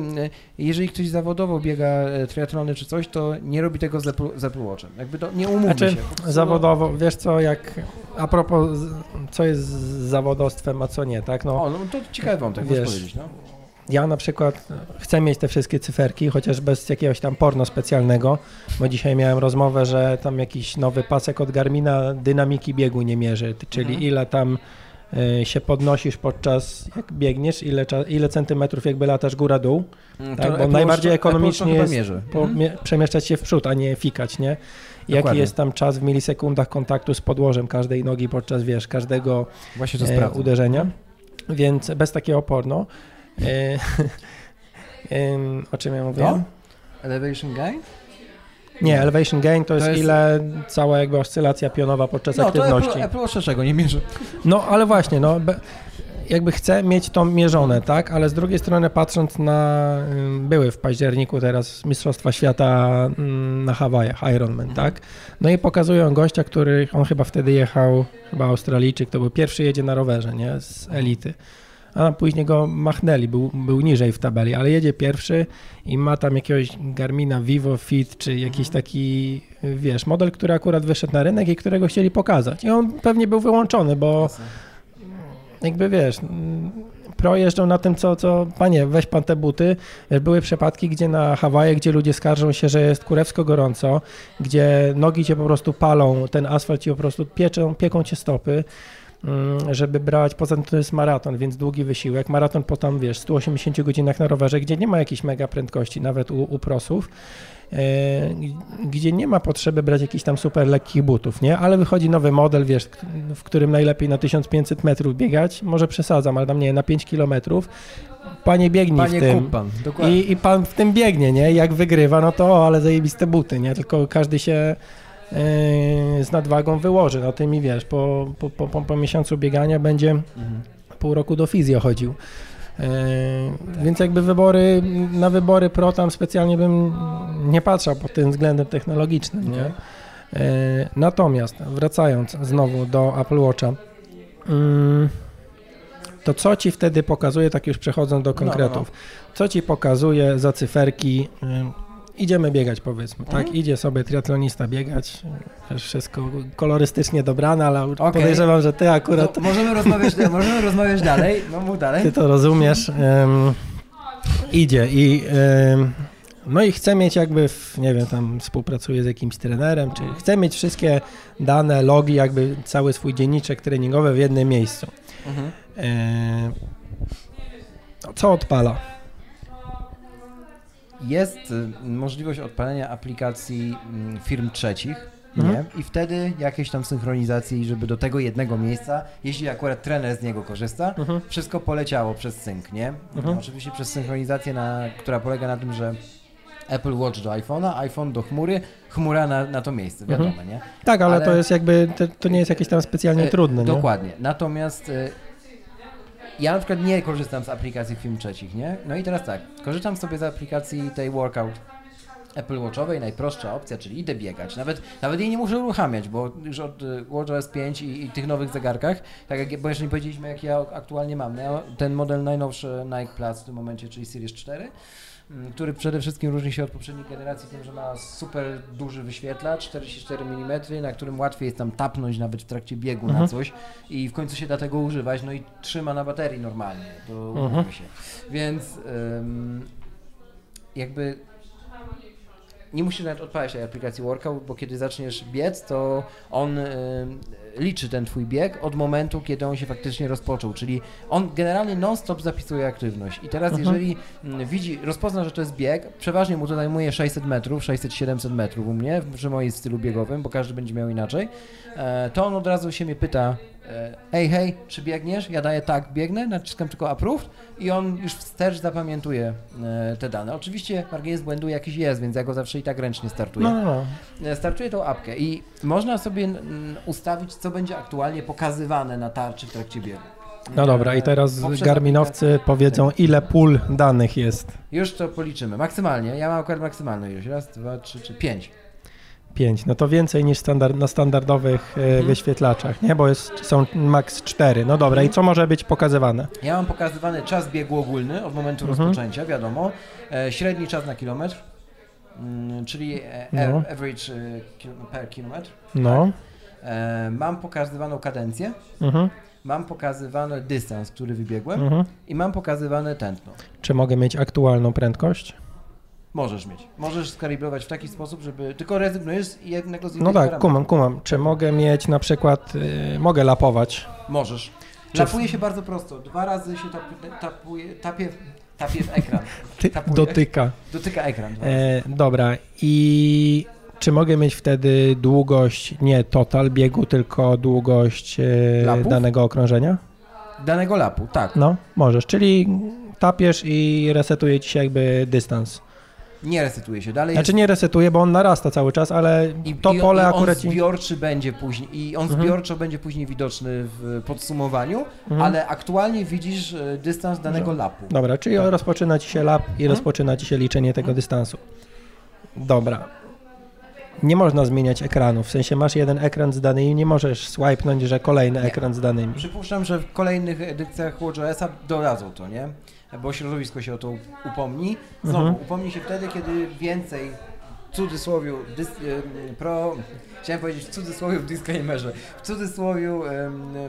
jeżeli ktoś zawodowo biega e, triatlony czy coś, to nie robi tego z Apple, Watchem. Jakby to nie umówmy znaczy, się. Zawodowo, wiesz co, jak a propos co jest z zawodowstwem, a co nie, tak? No, o, no to ciekawy wątek, wiesz, powiedzieć, no ja na przykład chcę mieć te wszystkie cyferki, chociaż bez jakiegoś tam porno specjalnego, bo dzisiaj miałem rozmowę, że tam jakiś nowy pasek od Garmina dynamiki biegu nie mierzy, czyli mhm. ile tam y, się podnosisz podczas jak biegniesz, ile, ile centymetrów jakby latasz góra-dół, mm, tak? bo najbardziej ekonomicznie jest po, mhm. przemieszczać się w przód, a nie fikać, nie? Jaki jest tam czas w milisekundach kontaktu z podłożem każdej nogi podczas, wiesz, każdego e, uderzenia, więc bez takiego porno. E, (laughs) o czym ja mówię? No? Elevation gain? Nie, elevation gain to, to jest, jest, ile cała jakby oscylacja pionowa podczas no, aktywności. No to Apple, Apple czego nie mierzy. No ale właśnie, no jakby chcę mieć to mierzone, tak, ale z drugiej strony patrząc na, były w październiku teraz Mistrzostwa Świata na Hawajach, Ironman, tak, no i pokazują gościa, który, on chyba wtedy jechał, chyba Australijczyk, to był pierwszy jedzie na rowerze, nie, z elity a później go machnęli, był, był niżej w tabeli, ale jedzie pierwszy i ma tam jakiegoś Garmina Vivo Fit, czy jakiś mhm. taki, wiesz, model, który akurat wyszedł na rynek i którego chcieli pokazać. I on pewnie był wyłączony, bo jakby wiesz, pro jeżdżą na tym, co, co, panie, weź pan te buty. Były przypadki, gdzie na Hawaje, gdzie ludzie skarżą się, że jest kurewsko gorąco, gdzie nogi cię po prostu palą, ten asfalt ci po prostu pieczą, pieką cię stopy. Mm, żeby brać, poza tym to jest maraton, więc długi wysiłek. Maraton po tam, wiesz, 180 godzinach na rowerze, gdzie nie ma jakiejś mega prędkości, nawet u, u prosów, e, gdzie nie ma potrzeby brać jakichś tam super lekkich butów, nie? Ale wychodzi nowy model, wiesz, w którym najlepiej na 1500 metrów biegać, może przesadzam, ale tam nie, na 5 kilometrów, panie biegnie panie w tym. Pan, I, I pan w tym biegnie, nie? Jak wygrywa, no to o, ale zajebiste buty, nie? Tylko każdy się z nadwagą wyłoży. No tym i wiesz, po, po, po, po miesiącu biegania będzie mhm. pół roku do fizjo chodził. Yy, więc jakby wybory, na wybory pro tam specjalnie bym nie patrzał pod tym względem technologicznym. Nie? Yy, natomiast wracając znowu do Apple Watcha, to co ci wtedy pokazuje, tak już przechodząc do konkretów, no, no, no. co ci pokazuje za cyferki idziemy biegać powiedzmy, tak? mhm. Idzie sobie triatlonista biegać, wszystko kolorystycznie dobrane, ale okay. podejrzewam, że ty akurat... No, możemy, rozmawiać, możemy rozmawiać dalej, no mów dalej. Ty to rozumiesz. Um, idzie i... Um, no i chcę mieć jakby, w, nie wiem, tam współpracuję z jakimś trenerem, czy chcę mieć wszystkie dane, logi, jakby cały swój dzienniczek treningowy w jednym miejscu. Mhm. E, co odpala? Jest y, możliwość odpalenia aplikacji mm, firm trzecich, mhm. nie? I wtedy jakieś tam synchronizacje, żeby do tego jednego miejsca, jeśli akurat trener z niego korzysta, mhm. wszystko poleciało przez sync, nie? Mhm. Oczywiście przez synchronizację, na, która polega na tym, że Apple Watch do iPhone'a, iPhone do chmury, chmura na, na to miejsce, wiadomo, mhm. nie? Tak, ale, ale, to jest jakby, to, to, nie jest jakieś tam specjalnie e, trudne, Dokładnie. Nie? Natomiast e, ja na przykład nie korzystam z aplikacji film trzecich, nie? No i teraz tak, korzystam sobie z aplikacji tej workout Apple Watchowej, najprostsza opcja, czyli idę biegać. Nawet, nawet jej nie muszę uruchamiać, bo już od y, WatchOS 5 i, i tych nowych zegarkach, tak jak, bo jeszcze nie powiedzieliśmy, jak ja aktualnie mam. Ja, ten model najnowszy Nike Plus w tym momencie, czyli Series 4, Mm, który przede wszystkim różni się od poprzedniej generacji tym, że ma super duży wyświetlacz, 44 mm, na którym łatwiej jest tam tapnąć nawet w trakcie biegu mhm. na coś i w końcu się da tego używać, no i trzyma na baterii normalnie, to mhm. się. Więc ym, jakby nie musisz nawet odpalać tej aplikacji Workout, bo kiedy zaczniesz biec, to on liczy ten twój bieg od momentu, kiedy on się faktycznie rozpoczął, czyli on generalnie non-stop zapisuje aktywność. I teraz mhm. jeżeli mm, widzi, rozpozna, że to jest bieg, przeważnie mu to zajmuje 600 metrów, 600-700 metrów u mnie, przy moim stylu biegowym, bo każdy będzie miał inaczej, e, to on od razu się mnie pyta, E, hej, hej, czy biegniesz? Ja daję tak, biegnę, naciskam tylko approved i on już wstecz zapamiętuje e, te dane. Oczywiście margines błędu jakiś jest, więc ja go zawsze i tak ręcznie startuję. No, no. no. Startuję tą apkę i można sobie ustawić, co będzie aktualnie pokazywane na tarczy w trakcie biegu. No dobra, i teraz garminowcy powiedzą, ile pól danych jest. Już to policzymy. Maksymalnie. Ja mam akurat maksymalną ilość. Raz, dwa, trzy, trzy, pięć. 5, no to więcej niż standard, na standardowych e, mhm. wyświetlaczach, nie? Bo jest, są max 4. No dobra, i co może być pokazywane? Ja mam pokazywany czas biegu ogólny od momentu mhm. rozpoczęcia, wiadomo. E, średni czas na kilometr, mm, czyli e, no. average e, per kilometr. No. Tak. E, mam pokazywaną kadencję. Mhm. Mam pokazywany dystans, który wybiegłem mhm. i mam pokazywane tętno. Czy mogę mieć aktualną prędkość? Możesz mieć. Możesz skalibrować w taki sposób, żeby. Tylko rezygnujesz jednego z innych No tak, parametrów. kumam, kumam. Czy mogę mieć na przykład. Yy, mogę lapować? Możesz. Czy Lapuje w... się bardzo prosto. Dwa razy się tap, tapuje, tapie, tapie w ekran. Tapuje, dotyka. Dotyka ekran. E, dobra. I czy mogę mieć wtedy długość, nie total biegu, tylko długość e, danego okrążenia? Danego lapu, tak. No, możesz. Czyli tapiesz i resetuje ci się jakby dystans. Nie resetuje się dalej. Znaczy jest... nie resetuje, bo on narasta cały czas, ale I, to i, pole i akurat... on zbiorczy będzie później i on mhm. zbiorczo będzie później widoczny w podsumowaniu, mhm. ale aktualnie widzisz e, dystans danego Dobrze. lapu. Dobra, czyli tak. rozpoczyna ci się lap i mhm. rozpoczyna ci się liczenie tego mhm. dystansu. Dobra. Nie można zmieniać ekranu, w sensie masz jeden ekran z danymi, nie możesz swipenąć, że kolejny nie. ekran z danymi. Przypuszczam, że w kolejnych edycjach WatchOS-a doradzą to, nie? bo środowisko się o to upomni. Znowu, mhm. upomni się wtedy, kiedy więcej w cudzysłowie dys, pro, chciałem powiedzieć w cudzysłowie w disclaimerze, w cudzysłowie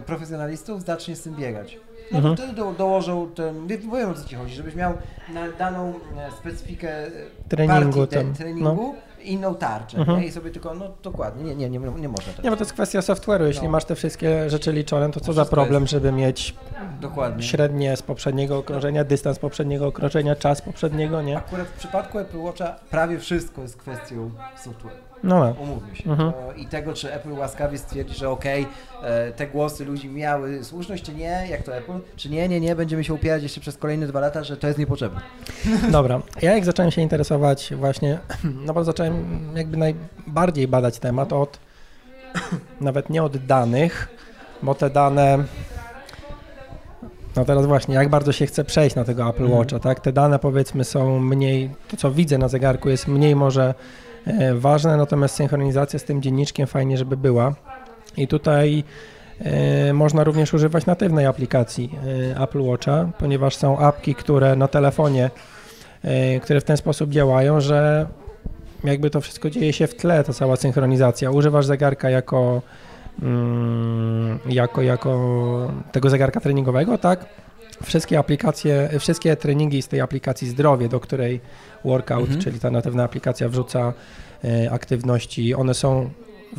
profesjonalistów zacznie z tym biegać. No mhm. to wtedy do, dołożą ten, wiem o co ci chodzi, żebyś miał na daną e, specyfikę e, treningu, partii, treningu no inną tarczę mhm. nie? i sobie tylko, no dokładnie, nie, nie, nie, nie można tak. Nie, bo to jest kwestia software'u, jeśli no. masz te wszystkie rzeczy liczone, to co za problem, jest... żeby mieć dokładnie. średnie z poprzedniego okrążenia, dystans poprzedniego okrążenia, czas poprzedniego, nie? Akurat w przypadku Apple Watcha prawie wszystko jest kwestią software'u. No, no. Umówmy się. Mhm. I tego, czy Apple łaskawie stwierdzi, że okej, okay, te głosy ludzi miały słuszność, czy nie, jak to Apple, czy nie, nie, nie, będziemy się upierać jeszcze przez kolejne dwa lata, że to jest niepotrzebne. (laughs) Dobra. Ja jak zacząłem się interesować właśnie, (clears throat) no bo zacząłem jakby najbardziej badać temat od, (clears throat) nawet nie od danych, bo te dane no teraz właśnie, jak bardzo się chce przejść na tego Apple mhm. Watcha, tak? Te dane powiedzmy są mniej, to co widzę na zegarku jest mniej może E, ważne, natomiast synchronizacja z tym dzienniczkiem fajnie, żeby była. I tutaj e, można również używać natywnej aplikacji e, Apple Watcha, ponieważ są apki, które na telefonie, które w ten sposób działają, że jakby to wszystko dzieje się w tle, ta cała synchronizacja. Używasz zegarka jako, mm, jako, jako tego zegarka treningowego, tak? Wszystkie aplikacje, wszystkie treningi z tej aplikacji Zdrowie, do której Workout, mhm. czyli ta natywna aplikacja wrzuca e, aktywności, one są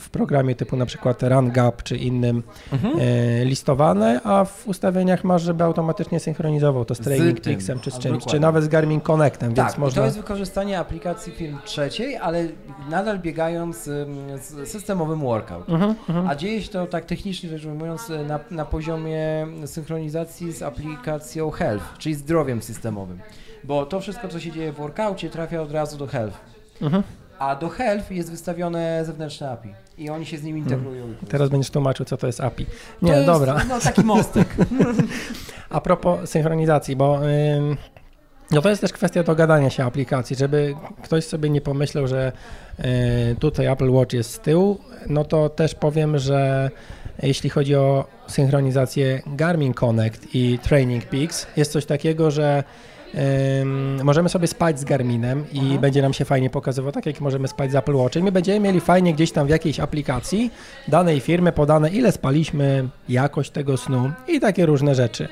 w programie typu na przykład Run Gap czy innym mhm. e, listowane, a w ustawieniach masz, żeby automatycznie synchronizował to z Training Pixem czy z czymś, czy nawet z Garmin Connectem, tak, więc można... to jest wykorzystanie aplikacji firm trzeciej, ale nadal biegając z systemowym workout. Mhm, mhm, a dzieje się to tak technicznie rzecz ujmując na, na poziomie synchronizacji z aplikacją Health, czyli zdrowiem systemowym. Bo to wszystko, co się dzieje w workoutie, trafia od razu do Health. Mhm. A do Health jest wystawione zewnętrzne API i oni się z nim integrują. Hmm. Teraz będziesz tłumaczył, co to jest API. Nie, to dobra. Jest, no, taki mostek. (laughs) A propos synchronizacji, bo no to jest też kwestia dogadania się aplikacji, żeby ktoś sobie nie pomyślał, że y, tutaj Apple Watch jest z tyłu, no to też powiem, że jeśli chodzi o synchronizację Garmin Connect i Training Peaks, jest coś takiego, że możemy sobie spać z Garminem i Aha. będzie nam się fajnie pokazywał, tak jak możemy spać z Apple Watchem i będziemy mieli fajnie gdzieś tam w jakiejś aplikacji danej firmy podane, ile spaliśmy, jakość tego snu i takie różne rzeczy.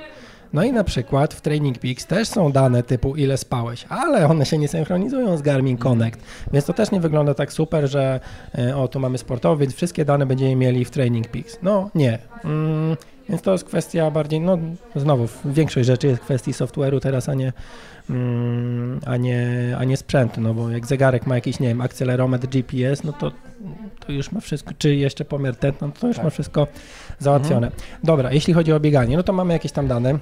No i na przykład w Training Peaks też są dane typu ile spałeś, ale one się nie synchronizują z Garmin mhm. Connect, więc to też nie wygląda tak super, że e, o tu mamy sportowy, więc wszystkie dane będziemy mieli w Training Peaks. No nie. Mm, więc to jest kwestia bardziej, no znowu, większość rzeczy jest kwestii software'u teraz, a nie, mm, a, nie, a nie sprzętu, no bo jak zegarek ma jakiś, nie wiem, akcelerometr GPS, no to, to już ma wszystko, czy jeszcze pomiar tętno, no to już tak. ma wszystko załatwione. Mhm. Dobra, jeśli chodzi o bieganie, no to mamy jakieś tam dane.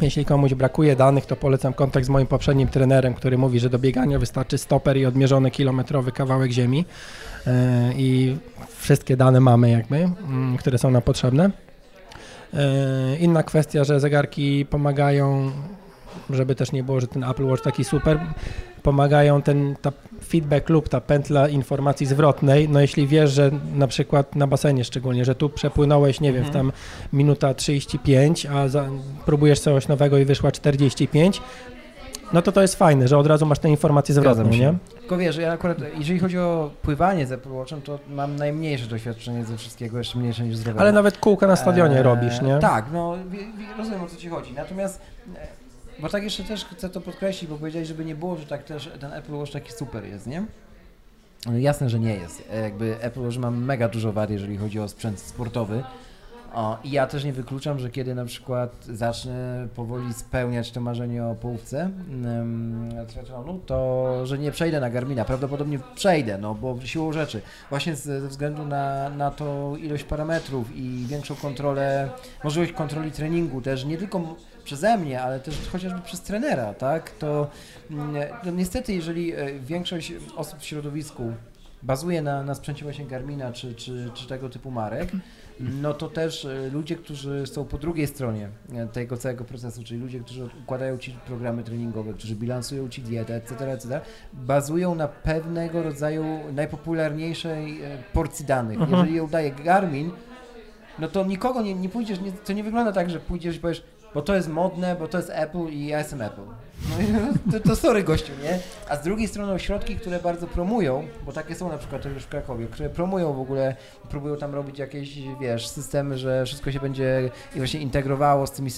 Jeśli komuś brakuje danych, to polecam kontakt z moim poprzednim trenerem, który mówi, że do biegania wystarczy stoper i odmierzony kilometrowy kawałek ziemi yy, i wszystkie dane mamy jakby, yy, które są nam potrzebne. E, inna kwestia, że zegarki pomagają żeby też nie było, że ten Apple Watch taki super, pomagają ten ta feedback loop, ta pętla informacji zwrotnej, no jeśli wiesz, że na przykład na basenie szczególnie, że tu przepłynąłeś, nie wiem, w tam minuta 35, a za, próbujesz coś nowego i wyszła 45, no to to jest fajne, że od razu masz tę informację zwrotną, nie? Tylko wiesz, ja akurat, jeżeli chodzi o pływanie z Apple Watchem, to mam najmniejsze doświadczenie ze wszystkiego, jeszcze mniejsze niż z rowerem. Ale nawet kółka na stadionie eee, robisz, nie? Tak, no rozumiem o co ci chodzi. Natomiast, e, bo tak jeszcze też chcę to podkreślić, bo powiedziałeś, żeby nie było, że tak też ten Apple Watch taki super jest, nie? No jasne, że nie jest. E, jakby Apple Watch ma mega dużo wad, jeżeli chodzi o sprzęt sportowy. O, I ja też nie wykluczam, że kiedy na przykład zacznę powoli spełniać to marzenie o połówce triatlonu, to że nie przejdę na Garmina. Prawdopodobnie przejdę, no bo siłą rzeczy, właśnie ze względu na, na to ilość parametrów i większą kontrolę, możliwość kontroli treningu też, nie tylko przeze mnie, ale też chociażby przez trenera, tak, to no niestety jeżeli e, większość osób w środowisku bazuje na, na sprzęcie właśnie Garmina czy, czy, czy tego typu marek, no to też e, ludzie, którzy są po drugiej stronie e, tego całego procesu, czyli ludzie, którzy układają ci programy treningowe, którzy bilansują ci dietę, etc., etc., bazują na pewnego rodzaju najpopularniejszej e, porcji danych. Mhm. Jeżeli ją daje Garmin, no to nikogo nie, nie pójdziesz, nie, to nie wygląda tak, że pójdziesz i powiesz, bo to jest modne, bo to jest Apple i ja jestem Apple. No (laughs) to, to sorry gościu, nie? A z drugiej strony ośrodki, które bardzo promują, bo takie są na przykład już w Krakowie, które promują w ogóle, próbują tam robić jakieś, wiesz, systemy, że wszystko się będzie właśnie integrowało z tymi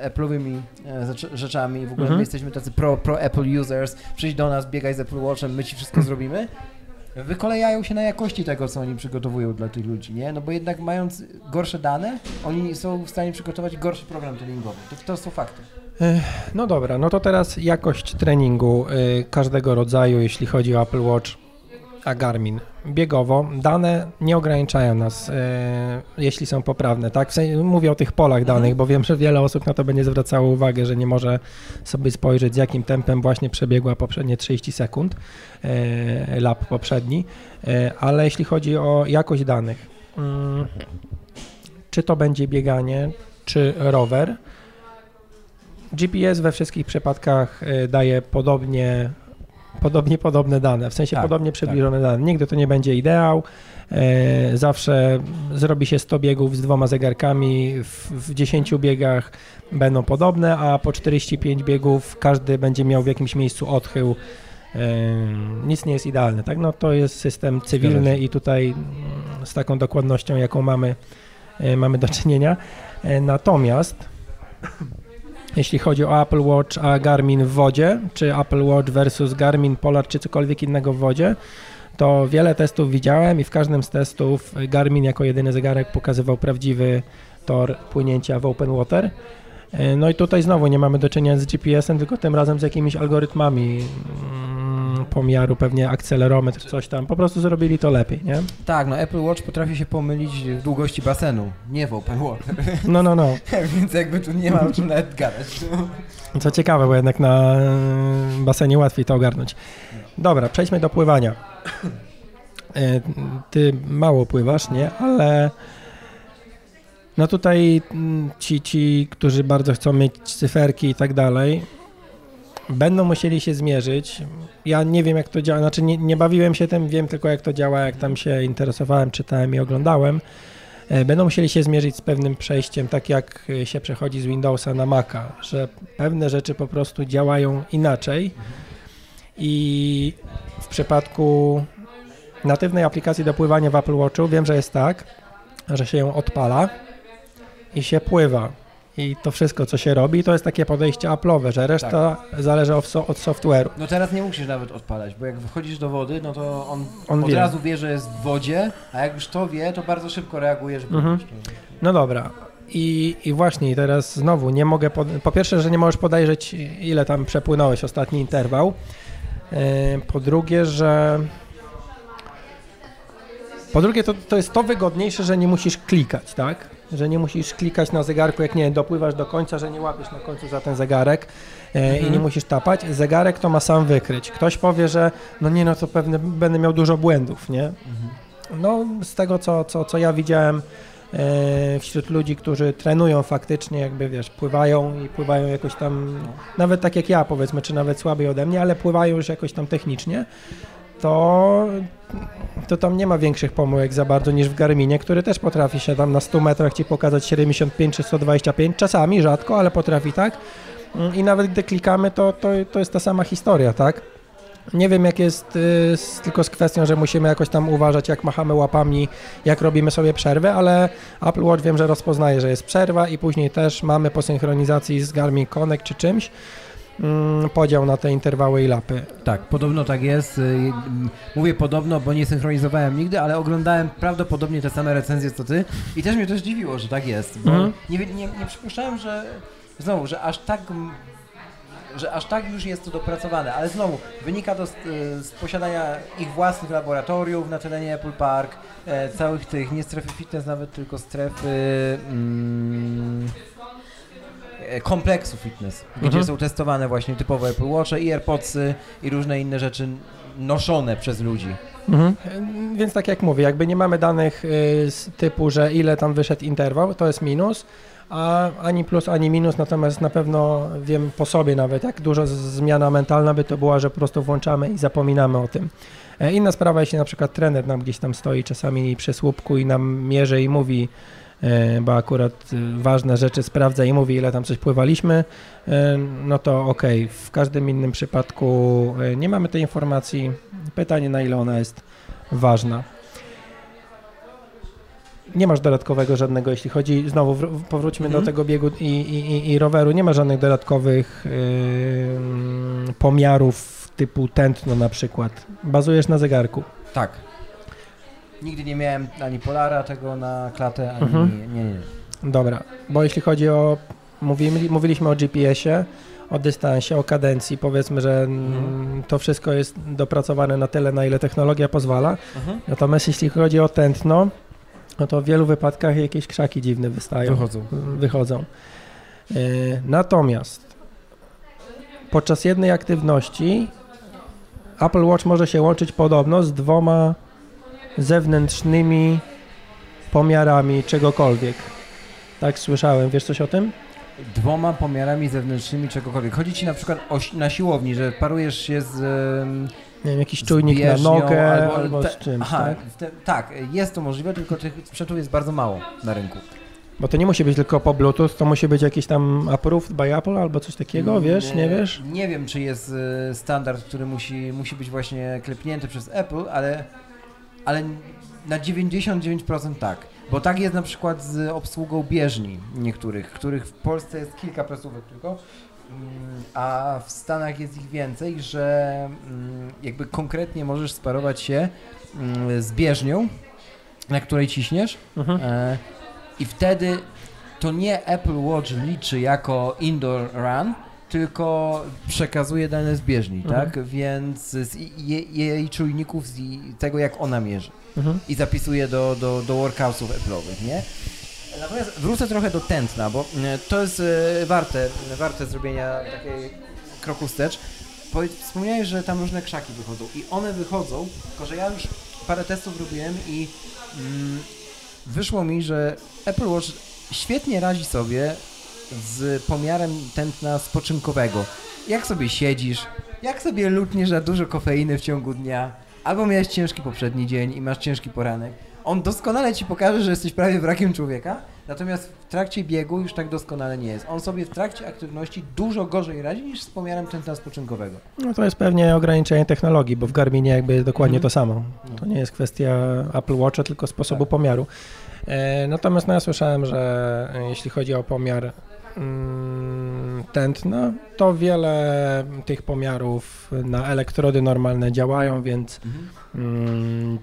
e, Apple'owymi e, rzeczami. W ogóle mhm. my jesteśmy tacy pro, pro Apple users, przyjdź do nas, biegaj z Apple Watchem, my ci wszystko zrobimy wykolejają się na jakości tego, co oni przygotowują dla tych ludzi, nie? No bo jednak mając gorsze dane, oni są w stanie przygotować gorszy program treningowy. To, to są fakty. No dobra, no to teraz jakość treningu y, każdego rodzaju, jeśli chodzi o Apple Watch a Garmin. Biegowo dane nie ograniczają nas, y, jeśli są poprawne, tak? W sensie, mówię o tych polach danych, bo wiem, że wiele osób na to będzie zwracało uwagę, że nie może sobie spojrzeć, z jakim tempem właśnie przebiegła poprzednie 30 sekund, y, lap poprzedni, ale jeśli chodzi o jakość danych, mm, czy to będzie bieganie, czy rower, GPS we wszystkich przypadkach y, daje podobnie, podobnie podobne dane, w sensie tak, podobnie przybliżone tak. dane. Nigdy to nie będzie ideał. Y, zawsze zrobi się 100 biegów z dwoma zegarkami, w, w 10 biegach będą podobne, a po 45 biegów każdy będzie miał w jakimś miejscu odchył. Y, nic nie jest idealne, tak? No to jest system cywilny i tutaj mm, z taką dokładnością, jaką mamy, mamy do czynienia. Natomiast jeśli chodzi o Apple Watch a Garmin w wodzie, czy Apple Watch versus Garmin Polar, czy cokolwiek innego w wodzie, to wiele testów widziałem i w każdym z testów Garmin jako jedyny zegarek pokazywał prawdziwy tor płynięcia w open water. No i tutaj znowu nie mamy do czynienia z GPS-em, tylko tym razem z jakimiś algorytmami pomiaru, pewnie akcelerometr, coś tam. Po prostu zrobili to lepiej, nie? Tak, no Apple Watch potrafi się pomylić w długości basenu, nie w open water. No, no, no. (laughs) Więc jakby tu nie ma o czym nawet gadać. Co ciekawe, bo jednak na basenie łatwiej to ogarnąć. Dobra, przejdźmy do pływania. E, ty mało pływasz, nie? Ale no tutaj mm, ci, ci, którzy bardzo chcą mieć cyferki i tak dalej, będą musieli się zmierzyć. Ja nie wiem, jak to działa, znaczy nie, nie bawiłem się tym, wiem tylko, jak to działa, jak tam się interesowałem, czytałem i oglądałem. E, będą musieli się zmierzyć z pewnym przejściem, tak jak się przechodzi z Windowsa na Maca, że pewne rzeczy po prostu działają inaczej. I w przypadku natywnej aplikacji do pływania w Apple Watchu wiem, że jest tak, że się ją odpala i się pływa. I to wszystko, co się robi, to jest takie podejście Apple'owe, że reszta tak. zależy od, od software'u. No teraz nie musisz nawet odpalać, bo jak wchodzisz do wody, no to on, on od wie. razu wie, że jest w wodzie, a jak już to wie, to bardzo szybko reaguje, żeby... Mhm. No dobra. I, I właśnie teraz znowu nie mogę, pod... po pierwsze, że nie możesz podejrzeć ile tam przepłynąłeś ostatni interwał. E, po drugie, że po drugie, to, to jest to wygodniejsze, że nie musisz klikać, tak? Że nie musisz klikać na zegarku, jak nie dopływasz do końca, że nie łapiesz na końcu za ten zegarek e, mhm. i nie musisz tapać. Zegarek to ma sam wykryć. Ktoś powie, że no nie, no to pewnie będę miał dużo błędów, nie? Mhm. No z tego, co, co, co ja widziałem, e, wśród ludzi, którzy trenują faktycznie, jakby wiesz, pływają i pływają jakoś tam, nawet tak jak ja powiedzmy, czy nawet słabiej ode mnie, ale pływają już jakoś tam technicznie, to, to tam nie ma większych pomyłek za bardzo niż w Garminie, który też potrafi się tam na 100 metrach ci pokazać 75 czy 125, czasami rzadko, ale potrafi tak. I nawet gdy klikamy, to, to, to jest ta sama historia, tak? Nie wiem, jak jest y, z, tylko z kwestią, że musimy jakoś tam uważać, jak machamy łapami, jak robimy sobie przerwę, ale Apple Watch wiem, że rozpoznaje, że jest przerwa i później też mamy po synchronizacji z Garmin Connect czy czymś mm, podział na te interwały i lapy. Tak, podobno tak jest. Y, mówię podobno, bo nie synchronizowałem nigdy, ale oglądałem prawdopodobnie te same recenzje co ty i też mnie to zdziwiło, że tak jest, bo mm. nie, nie, nie przypuszczałem, że znowu, że aż tak że aż tak już jest to dopracowane, ale znowu wynika to z, z posiadania ich własnych laboratoriów na terenie Apple Park, e, całych tych, nie strefy fitness nawet, tylko strefy mm, kompleksu fitness, mhm. gdzie są testowane właśnie typowe Apple Watche i AirPodsy i różne inne rzeczy noszone przez ludzi. Mhm. Więc tak jak mówię, jakby nie mamy danych y, z typu, że ile tam wyszedł interwał, to jest minus, a ani plus, ani minus, natomiast na pewno wiem po sobie nawet, jak dużo zmiana mentalna by to była, że po prostu włączamy i zapominamy o tym. E, inna sprawa, jeśli na przykład trener nam gdzieś tam stoi czasami przy słupku i nam mierzy i mówi, e, bo akurat e, ważne rzeczy sprawdza i mówi, ile tam coś pływaliśmy, no to ok. W każdym innym przypadku nie mamy tej informacji. Pytanie, na ile ona jest ważna nie masz dodatkowego żadnego, jeśli chodzi, znowu w, powróćmy do mhm. tego biegu i, i, i, roweru, nie ma żadnych dodatkowych yy, pomiarów typu tętno na przykład. Bazujesz na zegarku. Tak. Nigdy nie miałem ani polara tego na klatę, ani mhm. nie, nie, nie. Dobra, bo jeśli chodzi o, mówili, mówiliśmy o GPS-ie, o dystansie, o kadencji, powiedzmy, że mhm. to wszystko jest dopracowane na tyle, na ile technologia pozwala. Mhm. Natomiast jeśli chodzi o tętno, no to w wielu wypadkach jakieś krzaki dziwne wystają. Wychodzą. Wychodzą. E, natomiast podczas jednej aktywności Apple Watch może się łączyć podobno z dwoma zewnętrznymi pomiarami czegokolwiek. Tak słyszałem. Wiesz coś o tym? Dwoma pomiarami zewnętrznymi czegokolwiek. Chodzi ci na przykład o, na siłowni, że parujesz się z nie wiem, jakiś czujnik na nogę albo, albo te, z czymś, aha, tak? Te, tak, jest to możliwe, tylko tych sprzętów jest bardzo mało na rynku. Bo to nie musi być tylko po Bluetooth, to musi być jakiś tam approved by Apple albo coś takiego, wiesz, nie, nie wiesz? Nie wiem, czy jest e, standard, który musi, musi być właśnie klepnięty przez Apple, ale, ale na 99% tak. Bo tak jest na przykład z obsługą bieżni niektórych, których w Polsce jest kilka prasówek tylko, Mm, a w Stanach jest ich więcej, że mm, jakby konkretnie możesz sparować się mm, z bieżnią, na której ciśniesz mhm. E, i wtedy to nie Apple Watch liczy jako indoor run, tylko przekazuje dane z bieżni, mhm. tak? Więc z jej, jej czujników, z tego jak ona mierzy mhm. i zapisuje do, do, do workoutów Apple'owych, nie? Natomiast wrócę trochę do tętna, bo e, to jest e, warte, warte zrobienia takiej kroku wstecz. Wspomniałeś, że tam różne krzaki wychodzą i one wychodzą, tylko że ja już parę testów robiłem i mm, wyszło mi, że Apple Watch świetnie radzi sobie z pomiarem tętna spoczynkowego. Jak sobie siedzisz, jak sobie lutniesz za dużo kofeiny w ciągu dnia, albo miałeś ciężki poprzedni dzień i masz ciężki poranek, on doskonale ci pokaże, że jesteś prawie wrakiem człowieka, natomiast w trakcie biegu już tak doskonale nie jest. On sobie w trakcie aktywności dużo gorzej radzi niż z pomiarem tętna spoczynkowego. No to jest pewnie ograniczenie technologii, bo w Garminie jakby jest dokładnie mm. to samo. No. To nie jest kwestia Apple Watcha, tylko sposobu tak. pomiaru. E, natomiast no ja słyszałem, że jeśli chodzi o pomiar tętna, to wiele tych pomiarów na elektrody normalne działają, więc mhm. mm,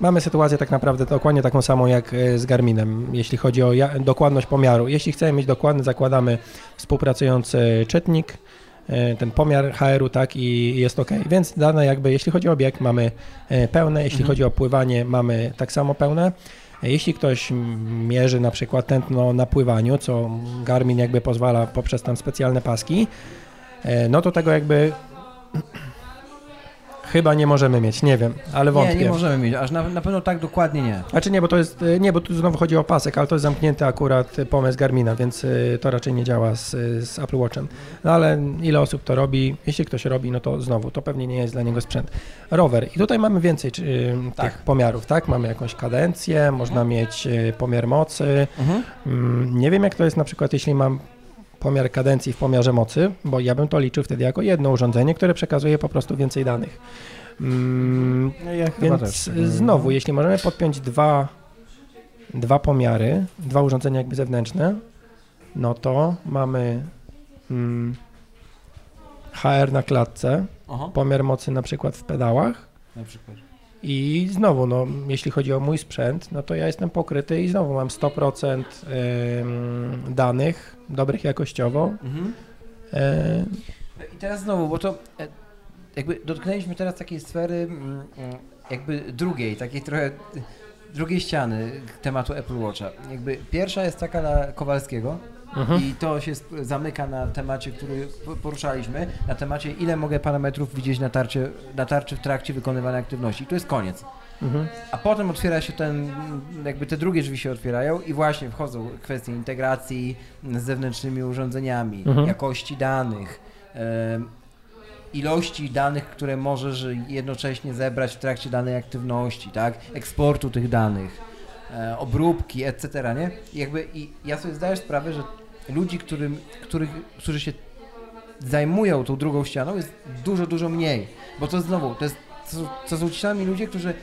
Mamy sytuację tak naprawdę dokładnie taką samą jak e, z Garminem, jeśli chodzi o dokładność pomiaru. Jeśli chcemy mieć dokładny, zakładamy współpracujący czytnik, e, ten pomiar HR-u, tak, i jest ok. Więc dane jakby, jeśli chodzi o bieg, mamy e, pełne, jeśli mhm. chodzi o pływanie, mamy tak samo pełne. Jeśli ktoś mierzy na przykład tętno na pływaniu, co Garmin jakby pozwala poprzez tam specjalne paski, no to tego jakby Chyba nie możemy mieć, nie wiem, ale wątpię. Nie, nie możemy mieć, aż na, na pewno tak dokładnie nie. Znaczy nie, bo to jest, y, nie, bo tu znowu chodzi o pasek, ale to jest zamknięty akurat pomysł Garmina, więc y, to raczej nie działa z, z Apple Watchem. No ale ile osób to robi? Jeśli ktoś robi, no to znowu, to pewnie nie jest dla niego sprzęt. Rower. I tutaj mamy więcej czy, tak. tych pomiarów, tak? Mamy jakąś kadencję, można mhm. mieć pomiar mocy. Mhm. Mm, nie wiem jak to jest na przykład, jeśli mam pomiar kadencji w pomiarze mocy, bo ja bym to liczył wtedy jako jedno urządzenie, które przekazuje po prostu więcej danych. Mm, no ja więc znowu, jeśli możemy podpiąć dwa, dwa pomiary, dwa urządzenia jakby zewnętrzne, no to mamy mm, HR na klatce, Aha. pomiar mocy na przykład w pedałach. Przykład. I znowu, no, jeśli chodzi o mój sprzęt, no to ja jestem pokryty i znowu mam 100% danych, dobrych jakościowo. Mhm. E... I teraz znowu, bo to e, jakby dotknęliśmy teraz takiej sfery mm, mm, jakby drugiej, takiej trochę drugiej ściany tematu Apple Watcha. Jakby pierwsza jest taka na Kowalskiego, Mhm. I to się zamyka na temacie, który poruszaliśmy, na temacie ile mogę parametrów widzieć na, tarcie, na tarczy w trakcie wykonywania aktywności. I to jest koniec. Mhm. A potem otwiera się ten, jakby te drugie drzwi się otwierają i właśnie wchodzą kwestie integracji z zewnętrznymi urządzeniami, mhm. jakości danych, ilości danych, które możesz jednocześnie zebrać w trakcie danej aktywności, tak? Eksportu tych danych, e, obróbki, etc., nie? I jakby i ja sobie zdaję sprawę, że ludzi, którym, których, którzy się zajmują tą drugą ścianą jest dużo, dużo mniej. Bo to znowu, to, jest, to, to są ci sami ludzie, którzy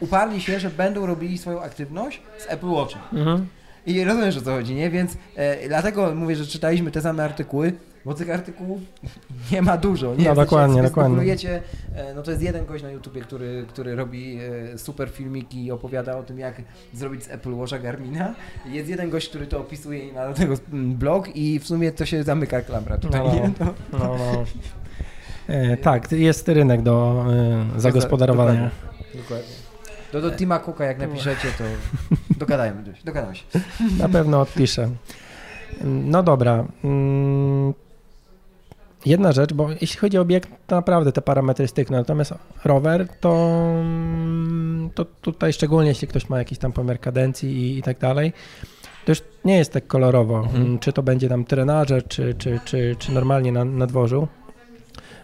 uparli się, że będą robili swoją aktywność z Apple Watchem. Mhm. I rozumiesz o co chodzi, nie? Więc e, dlatego mówię, że czytaliśmy te same artykuły, bo tych artykułów (laughs) nie ma dużo. Nie? No dokładnie, dokładnie. E, no to jest jeden gość na YouTubie, który, który robi e, super filmiki i opowiada o tym, jak zrobić z Apple Watcha Garmina. Jest jeden gość, który to opisuje i ma do tego blog i w sumie to się zamyka klamra tutaj, no, nie? No, no. no. E, tak, jest rynek do e, zagospodarowania. Dokładnie. dokładnie. Do, do Tima Cooka jak napiszecie, to (laughs) dogadajmy, dogadamy się. Na pewno odpiszę. No dobra. Mm, jedna rzecz, bo jeśli chodzi o obiekt, to naprawdę te parametry stykną, natomiast rower to, to tutaj szczególnie jeśli ktoś ma jakiś tam pomiar kadencji i, i tak dalej, to już nie jest tak kolorowo, mhm. czy to będzie tam trenaże, czy, czy, czy, czy normalnie na, na dworzu.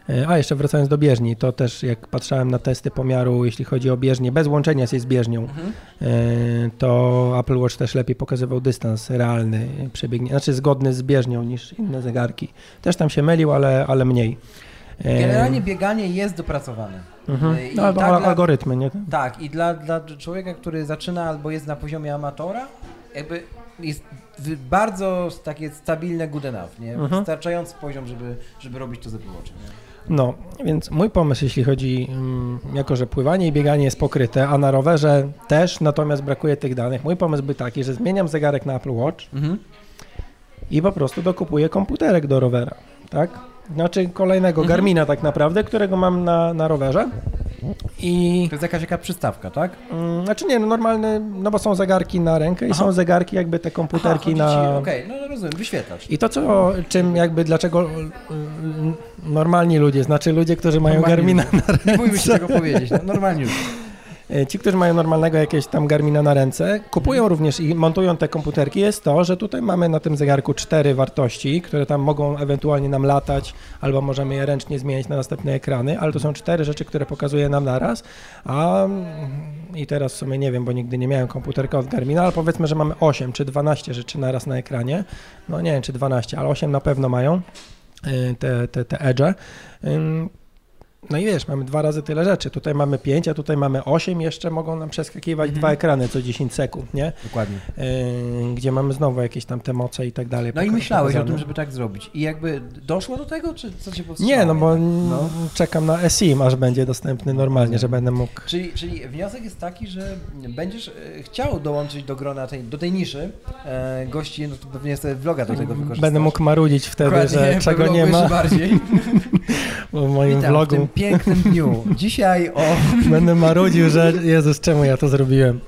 E, a jeszcze wracając do bieżni, to też jak patrzałem na testy pomiaru, jeśli chodzi o bieżnię, bez łączenia się z bieżnią, mhm. E, to Apple Watch też lepiej pokazywał dystans realny przebiegnie, znaczy zgodny z bieżnią niż inne zegarki. Też tam się mylił, ale, ale mniej. E, Generalnie bieganie jest dopracowane. Mhm. No, tak algorytmy, nie? Tak, i dla, dla człowieka, który zaczyna albo jest na poziomie amatora, jakby jest bardzo takie stabilne good enough, nie? Mhm. Wystarczający poziom, żeby, żeby robić to z Apple Watchem? No, więc mój pomysł, jeśli chodzi, mm, jako że pływanie i bieganie jest pokryte, a na rowerze też, natomiast brakuje tych danych, mój pomysł był taki, że zmieniam zegarek na Apple Watch mhm. i po prostu dokupuję komputerek do rowera, tak? Znaczy kolejnego mhm. Garmina tak naprawdę, którego mam na, na rowerze. I... To jest jakaś taka przystawka, tak? Mm, znaczy nie, no normalny, no bo są zegarki na rękę i Aha. są zegarki jakby te komputerki Aha, na... Okej, okay, no rozumiem, wyświetlacz. I to co, czym jakby, dlaczego mm, normalni ludzie, znaczy ludzie, którzy mają normalni Garmina ludzie. na ręce... Nie bójmy się tego powiedzieć, no, normalni ludzie. E, ci, którzy mają normalnego jakiegoś tam Garmina na ręce, kupują również i montują te komputerki, jest to, że tutaj mamy na tym zegarku cztery wartości, które tam mogą ewentualnie nam latać, albo możemy je ręcznie zmieniać na następne ekrany, ale to są cztery rzeczy, które pokazuje nam naraz, a i teraz w sumie nie wiem, bo nigdy nie miałem komputerka od Garmina, ale powiedzmy, że mamy 8 czy 12 rzeczy naraz na ekranie, no nie wiem czy 12, ale 8 na pewno mają e, te, te, te edge. No i wiesz, mamy dwa razy tyle rzeczy. Tutaj mamy pięć, a tutaj mamy osiem. Jeszcze mogą nam przeskakiwać mhm. dwa ekrany co 10 sekund, nie? Dokładnie. Yy, gdzie mamy znowu jakieś tam te moce i tak dalej. No i myślałeś o tym, żeby tak zrobić. I jakby doszło do tego, czy co cię powstrzymało? Nie, no bo no. czekam na eSIM, aż będzie dostępny normalnie, że będę mógł... Czyli, czyli wniosek jest taki, że będziesz e, chciał dołączyć do grona tej, do tej niszy e, gości, no to pewnie sobie vloga do tego wykorzystasz. Będę mógł marudzić wtedy, Dokładnie, że (laughs) czego nie ma. bardziej. (laughs) w moim Witam vlogu pięknym dniu. Dzisiaj o... (laughs) Będę marudził, że Jezus, czemu ja to zrobiłem?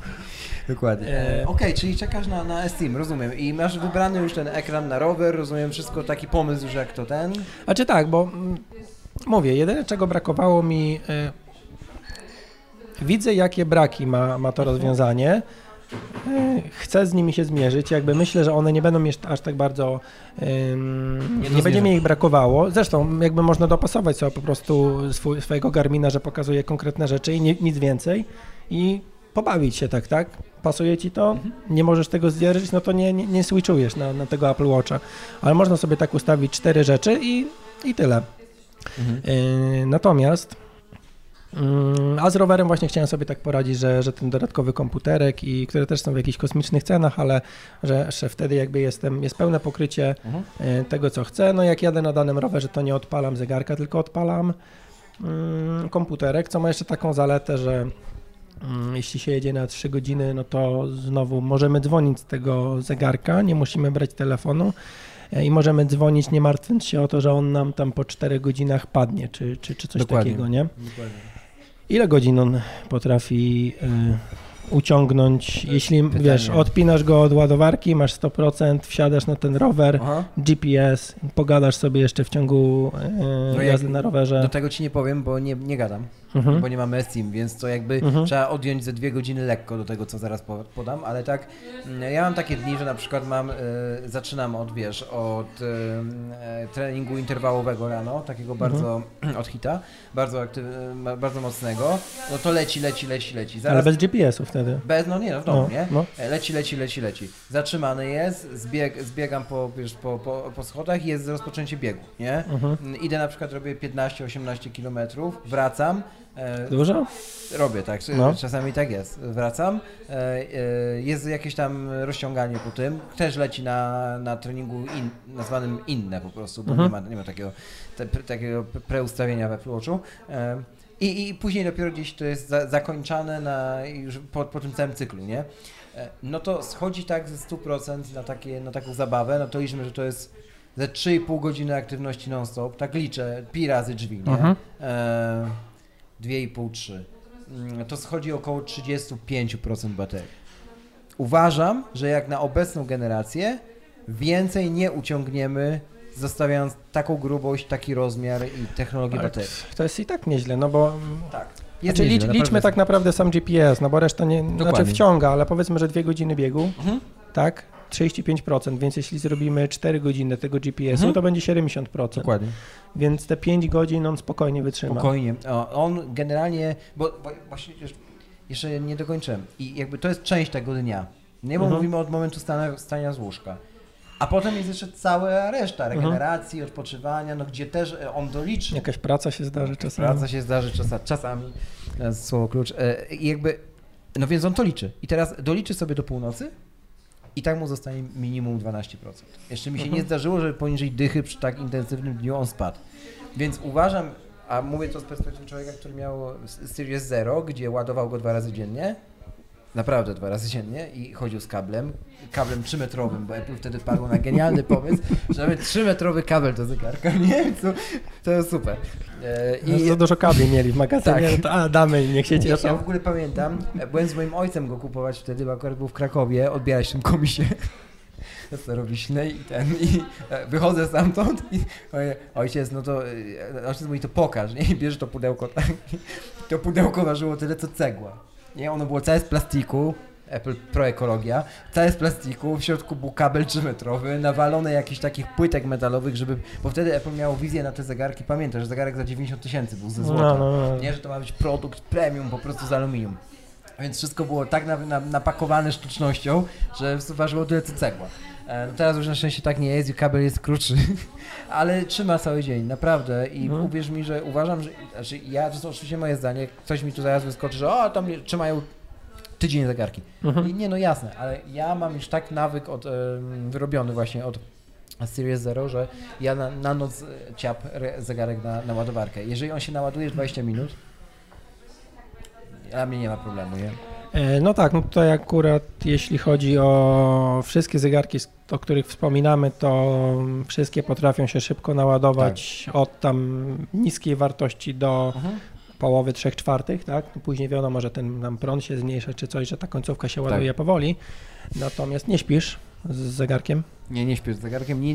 Dokładnie. E... Okej, okay, czyli czekasz na, na Steam, rozumiem. I masz wybrany już ten ekran na rower, rozumiem wszystko, taki pomysł, że jak to ten? A czy tak, bo mówię, jedyne czego brakowało mi, y, widzę, jakie braki ma, ma to rozwiązanie. E, chcę z nimi się zmierzyć. Jakby myślę, że one nie będą jeszcze aż tak bardzo. Um, nie, nie będzie mi ich brakowało. Zresztą, jakby można dopasować sobie po prostu swój, swojego Garmina, że pokazuje konkretne rzeczy i nie, nic więcej. I pobawić się tak, tak? Pasuje ci to, mhm. nie możesz tego zdzierżyć, no to nie, nie, nie switchujesz na, na tego Apple Watcha. Ale można sobie tak ustawić cztery rzeczy i, i tyle. Mhm. Yy, natomiast a z rowerem właśnie chciałem sobie tak poradzić, że, że ten dodatkowy komputerek i które też są w jakichś kosmicznych cenach, ale że, że wtedy jakby jestem, jest pełne pokrycie mhm. Yy, tego, co chcę. No jak jadę na danym rowerze, to nie odpalam zegarka, tylko odpalam mm, komputerek, co ma jeszcze taką zaletę, że mm, jeśli się jedzie na 3 godziny, no to znowu możemy dzwonić z tego zegarka, nie musimy brać telefonu i możemy dzwonić, nie martwiąc się o to, że on nam tam po 4 godzinach padnie, czy, czy, czy coś Dokładnie. takiego, nie? Dokładnie. Ile godzin on potrafi y, uciągnąć, jeśli pytanie. wiesz, odpinasz go od ładowarki, masz 100%, wsiadasz na ten rower, Aha. GPS, pogadasz sobie jeszcze w ciągu e, no jazdy na rowerze. Do tego ci nie powiem, bo nie, nie gadam, mhm. bo nie mamy Steam, więc to jakby mhm. trzeba odjąć ze dwie godziny lekko do tego, co zaraz podam, ale tak, mm, ja mam takie dni, że na przykład mam, y, zaczynam od, wiesz, od y, treningu interwałowego rano, takiego mhm. bardzo (clears throat) od hita, bardzo, aktyw, bardzo mocnego, no to leci, leci, leci, leci. Zaraz, ale bez GPS-u wtedy. Bez, no nie, no w domu, no, nie? No. E, leci, leci, leci, leci. Zatrzymany jest, zbieg, zbiegam po, wiesz, po, po, po schodach i jest rozpoczęcie biegu, nie? Mhm. Mm, idę na przykład, robię 15-18 kilometrów, wracam, e, Dużo? Robię tak, no. czasami tak jest. Wracam, e, jest jakieś tam rozciąganie po tym, też leci na, na treningu in, nazwanym inne po prostu, bo mhm. nie, ma, nie ma takiego, te, takiego preustawienia we Watchu. I, I później dopiero gdzieś to jest za, zakończane na, już po, po tym całym cyklu, nie? E, no to schodzi tak ze 100% na, takie, na taką zabawę, no to liczmy, że to jest ze 3,5 godziny aktywności non-stop, tak liczę, pi razy drzwi, nie? Mhm. E, 2,5-3. Mm, to schodzi około 35% baterii. Uważam, że jak na obecną generację więcej nie uciągniemy zostawiając taką grubość, taki rozmiar i technologię tak, baterii. To jest i tak nieźle, no bo... Tak. Znaczy, nieźle, licz, liczmy tak naprawdę sam GPS, no bo reszta nie, znaczy wciąga, ale powiedzmy, że dwie godziny biegu, mhm. tak, 35%, więc jeśli zrobimy 4 godziny tego GPS-u, mhm. to będzie 70%. Dokładnie. Więc te 5 godzin on spokojnie wytrzyma. Spokojnie. on generalnie, bo, bo właśnie jeszcze nie dokończyłem i jakby to jest część tego dnia. Nie, bo mhm. mówimy od momentu stania, stania z łóżka. A potem jest jeszcze cała reszta mhm. regeneracji, mhm. odpoczywania, no gdzie też e, on doliczy. Jakaś praca się zdarzy czasami. Praca się zdarzy czasami, czasami słowo klucz. E, I jakby, no więc on to liczy. I teraz doliczy sobie do północy i tak mu zostanie minimum 12%. Jeszcze mi się mhm. nie zdarzyło, że poniżej dychy przy tak intensywnym dniu on spadł. Więc uważam, a mówię to z perspektywy człowieka, który miał Series Zero, gdzie ładował go dwa razy dziennie, Naprawdę dwa razy dziennie i chodził z kablem, kablem trzymetrowym, bo Apple wtedy padło na genialny pomysł, że mamy trzymetrowy kabel do zegarka, nie? To, to super. E, I no, za dużo kabli mieli w magazynie, tak. a, damy, niech się cieszą. Ja w ogóle pamiętam, byłem z moim ojcem go kupować wtedy, bo akurat był w Krakowie, odbierać w tym komisie (laughs) sterowiśnej i ten, i e, wychodzę stamtąd i mówię, ojciec, no to, e, ojciec mówi, to pokaż, nie? I bierze to pudełko, tak? To pudełko ważyło tyle, co cegła. Nie, ono było całe z plastiku, Apple Pro Ekologia, całe z plastiku, w środku był kabel 3-metrowy, nawalone jakichś takich płytek metalowych, żeby, bo wtedy Apple miało wizję na te zegarki, pamiętasz, że zegarek za 90 tysięcy był ze złota, no, no, no. nie, że to ma być produkt premium po prostu z aluminium. Więc wszystko było tak na, na, napakowane sztucznością, że ważyło tyle co cegła. E, no teraz już na szczęście tak nie jest i kabel jest krótszy, (laughs) ale trzyma cały dzień, naprawdę. I mhm. uwierz mi, że uważam, że znaczy ja, to jest oczywiście moje zdanie, ktoś mi tu zaraz wyskoczy, że o, tam trzymają tydzień zegarki. Mhm. I nie, no jasne, ale ja mam już tak nawyk od, wyrobiony właśnie od Series Zero, że ja na, na noc e, ciap zegarek na, na ładowarkę. Jeżeli on się naładuje w 20 minut, dla mnie nie ma problemu, nie? E, no tak, no tutaj akurat jeśli chodzi o wszystkie zegarki, o których wspominamy, to wszystkie potrafią się szybko naładować tak. od tam niskiej wartości do mhm. połowy 3 czwartych, tak? No później wiadomo, że ten nam prąd się zmniejsza czy coś, że ta końcówka się ładuje tak. powoli. Natomiast nie śpisz z zegarkiem? Nie, nie śpisz z zegarkiem. Nie,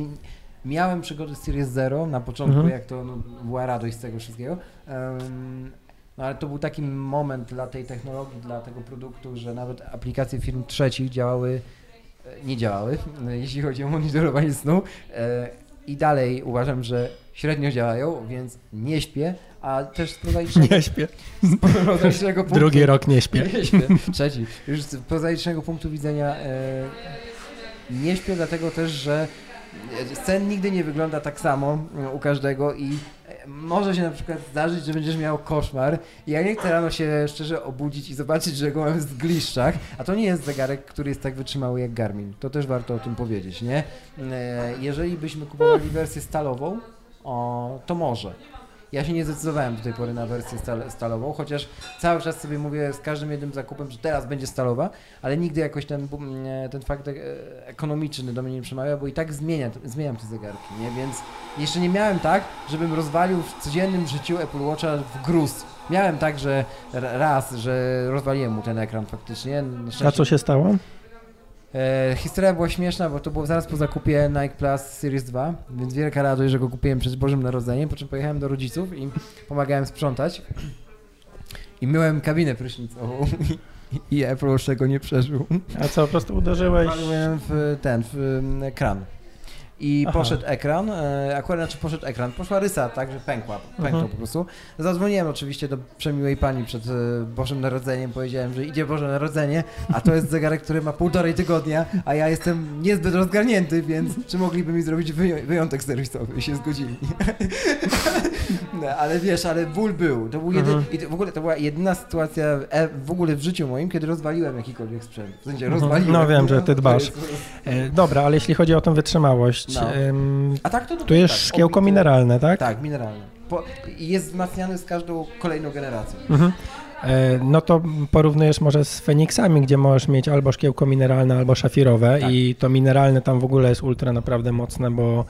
miałem przygody z Series Zero na początku, mhm. jak to no, była radość z tego wszystkiego. Um, No ale to był taki moment dla tej technologii, dla tego produktu, że nawet aplikacje firm trzecich działały, e, nie działały, (laughs) jeśli chodzi o monitorowanie snu. E, I dalej uważam, że średnio działają, więc nie śpię, a też z (laughs) prozaicznego, Nie śpię. (laughs) z prozaicznego punktu... Drugi rok nie śpię. Nie śpię. Trzeci. Już z prozaicznego punktu widzenia e, nie śpię, dlatego też, że sen nigdy nie wygląda tak samo u każdego i może się na przykład zdarzyć, że będziesz miał koszmar i ja nie chcę rano się szczerze obudzić i zobaczyć, że go mam w zgliszczach, a to nie jest zegarek, który jest tak wytrzymały jak Garmin. To też warto o tym powiedzieć, nie? E, Jeżeli byśmy kupowali wersję stalową, o, to może. Ja się nie zdecydowałem do tej pory na wersję stal stalową, chociaż cały czas sobie mówię z każdym jednym zakupem, że teraz będzie stalowa, ale nigdy jakoś ten, ten fakt e, ekonomiczny do mnie nie przemawia, bo i tak zmienia, zmieniam te zegarki, nie? Więc jeszcze nie miałem tak, żebym rozwalił w codziennym życiu Apple Watcha w gruz. Miałem tak, że raz, że rozwaliłem mu ten ekran faktycznie. A co się stało? E, historia była śmieszna, bo to było zaraz po zakupie Nike Plus Series 2, więc wielka radość, że go kupiłem przed Bożym Narodzeniem, po czym pojechałem do rodziców i pomagałem sprzątać. I myłem kabinę prysznicową i, Apple Watch tego nie przeżył. A co, po prostu uderzyłeś? Waliłem w ten, w kran i Aha. poszedł ekran, e, akurat znaczy poszedł ekran, poszła rysa, tak, że pękła, pękła mhm. po prostu. Zadzwoniłem oczywiście do przemiłej pani przed e, Bożym Narodzeniem, powiedziałem, że idzie Boże Narodzenie, a to jest zegarek, który ma półtorej tygodnia, a ja jestem niezbyt rozgarnięty, więc czy mogliby mi zrobić wyjątek serwisowy? I się zgodzili. (laughs) no, ale wiesz, ale ból był, to był mhm. i w ogóle to była jedyna sytuacja e, w ogóle w życiu moim, kiedy rozwaliłem jakikolwiek sprzęt. W sensie mhm. rozwaliłem. No wiem, że ty dbasz. (laughs) Dobra, ale jeśli chodzi o tą wytrzymałość, no. A tak to Tu jest tak, szkiełko mineralne, tak? Tak, mineralne. Po, jest wzmacniany z każdą kolejną generacją. Mhm. E, no to porównujesz może z Feniksami, gdzie możesz mieć albo szkiełko mineralne, albo szafirowe tak. i to mineralne tam w ogóle jest ultra naprawdę mocne, bo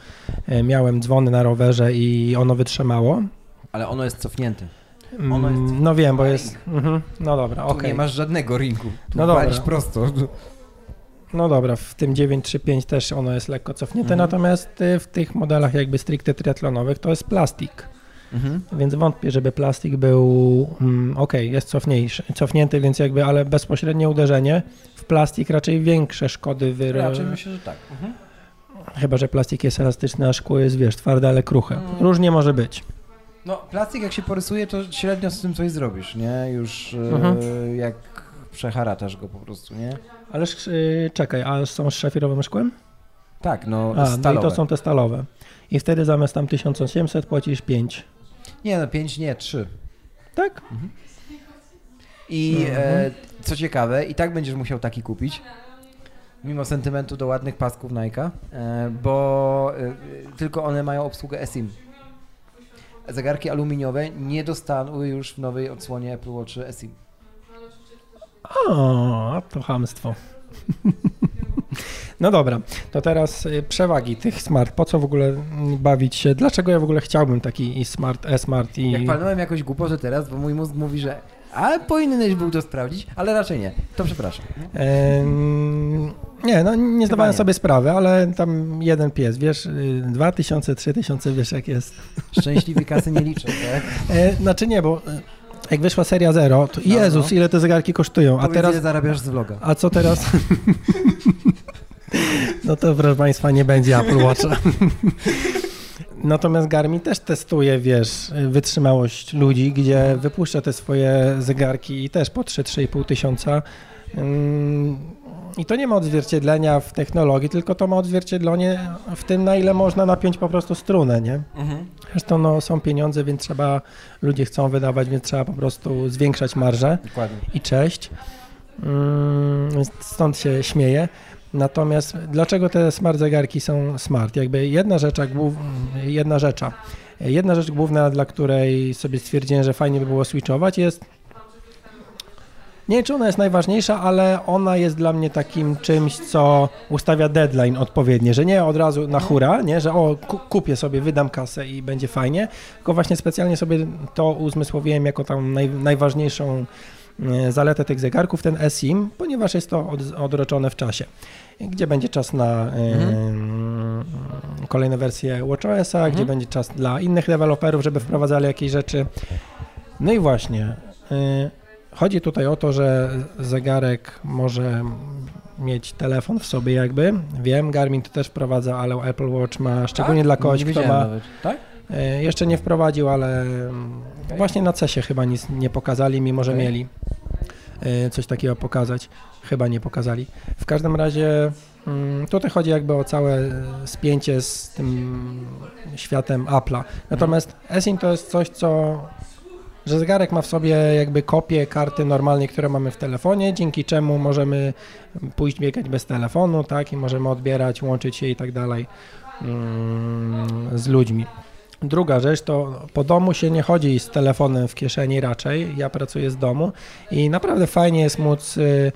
e, miałem dzwony na rowerze i ono wytrzymało. Ale ono jest cofnięte. Mm, ono jest no wiem, bo jest... Mhm. No dobra, okej. Okay. nie masz żadnego ringu. Tu no dobra. prosto. No dobra, w tym 935 też ono jest lekko cofnięte, mhm. natomiast y, w tych modelach jakby stricte triatlonowych to jest plastik. Mhm. Więc wątpię, żeby plastik był mm, ok, jest cofniejszy, cofnięty, więc jakby, ale bezpośrednie uderzenie w plastik raczej większe szkody wyro... Raczej myślę, że tak. Mhm. Chyba, że plastik jest elastyczny, a szkło jest, wiesz, twarde, ale kruche. Mhm. Różnie może być. No, plastik jak się porysuje, to średnio z tym coś zrobisz, nie? Już y, mhm. jak przeharatasz go po prostu, nie? Ależ yy, czekaj, a są z szafirowym szkłem? Tak, no a, stalowe. No i to są te stalowe. I wtedy zamiast tam 1800 płacisz 5. Nie, no 5 nie, 3. Tak? Mhm. I mhm. e, co ciekawe, i tak będziesz musiał taki kupić, mimo sentymentu do ładnych pasków Nike, e, bo e, tylko one mają obsługę eSIM. Zegarki aluminiowe nie dostaną już w nowej odsłonie Apple Watch eSIM. O, to hamstwo. No dobra, to teraz y, przewagi tych smart. Po co w ogóle bawić się? Dlaczego ja w ogóle chciałbym taki smart, e-smart i... Jak palnąłem jakoś głupotę teraz, bo mój mózg mówi, że a powinieneś był to sprawdzić, ale raczej nie. To przepraszam. Ehm, nie, no nie zdawałem nie. sobie sprawy, ale tam jeden pies, wiesz, 2000, y, 3000, wiesz jak jest. Szczęśliwi kasy nie liczą, tak? E, znaczy nie, bo jak wyszła seria Zero, to Jezus, ile te zegarki kosztują. A teraz zarabiasz z vloga. A co teraz? no to proszę Państwa, nie będzie Apple Watcha. Natomiast Garmin też testuje, wiesz, wytrzymałość ludzi, gdzie wypuszcza te swoje zegarki i też po 3-3,5 tysiąca i to nie ma odzwierciedlenia w technologii, tylko to ma odzwierciedlenie w tym, na ile można napiąć po prostu strunę, nie? Mhm. Zresztą no, są pieniądze, więc trzeba, ludzie chcą wydawać, więc trzeba po prostu zwiększać marżę Dokładnie. i cześć. Mm, stąd się śmieję. Natomiast dlaczego te smart zegarki są smart? Jakby jedna rzecz, jedna rzecz, jedna rzecz główna, dla której sobie stwierdziłem, że fajnie by było switchować jest nie wiem, czy ona jest najważniejsza, ale ona jest dla mnie takim czymś, co ustawia deadline odpowiednie, że nie od razu na hura, nie, że o, kupię sobie, wydam kasę i będzie fajnie, tylko właśnie specjalnie sobie to uzmysłowiłem jako tam naj, najważniejszą e, zaletę tych zegarków, ten eSIM, ponieważ jest to od, odroczone w czasie, gdzie będzie czas na mhm. y, kolejne wersje WatchOS-a, mhm. gdzie będzie czas dla innych deweloperów, żeby wprowadzali jakieś rzeczy. No i właśnie, y, chodzi tutaj o to, że zegarek może mieć telefon w sobie jakby. Wiem, Garmin to też wprowadza, ale Apple Watch ma, szczególnie tak? dla kogoś, nie kto ma... Nawet. Tak? Y, jeszcze nie wprowadził, ale okay. właśnie na CESie chyba nic nie pokazali, mimo że okay. mieli y, coś takiego pokazać. Chyba nie pokazali. W każdym razie mm, tutaj chodzi jakby o całe spięcie z tym światem Apple'a. Natomiast eSIM to jest coś, co że zegarek ma w sobie jakby kopię karty normalnej, które mamy w telefonie, dzięki czemu możemy pójść biegać bez telefonu, tak, i możemy odbierać, łączyć się i tak dalej mm, z ludźmi. Druga rzecz to po domu się nie chodzi z telefonem w kieszeni raczej. Ja pracuję z domu i naprawdę fajnie jest móc y,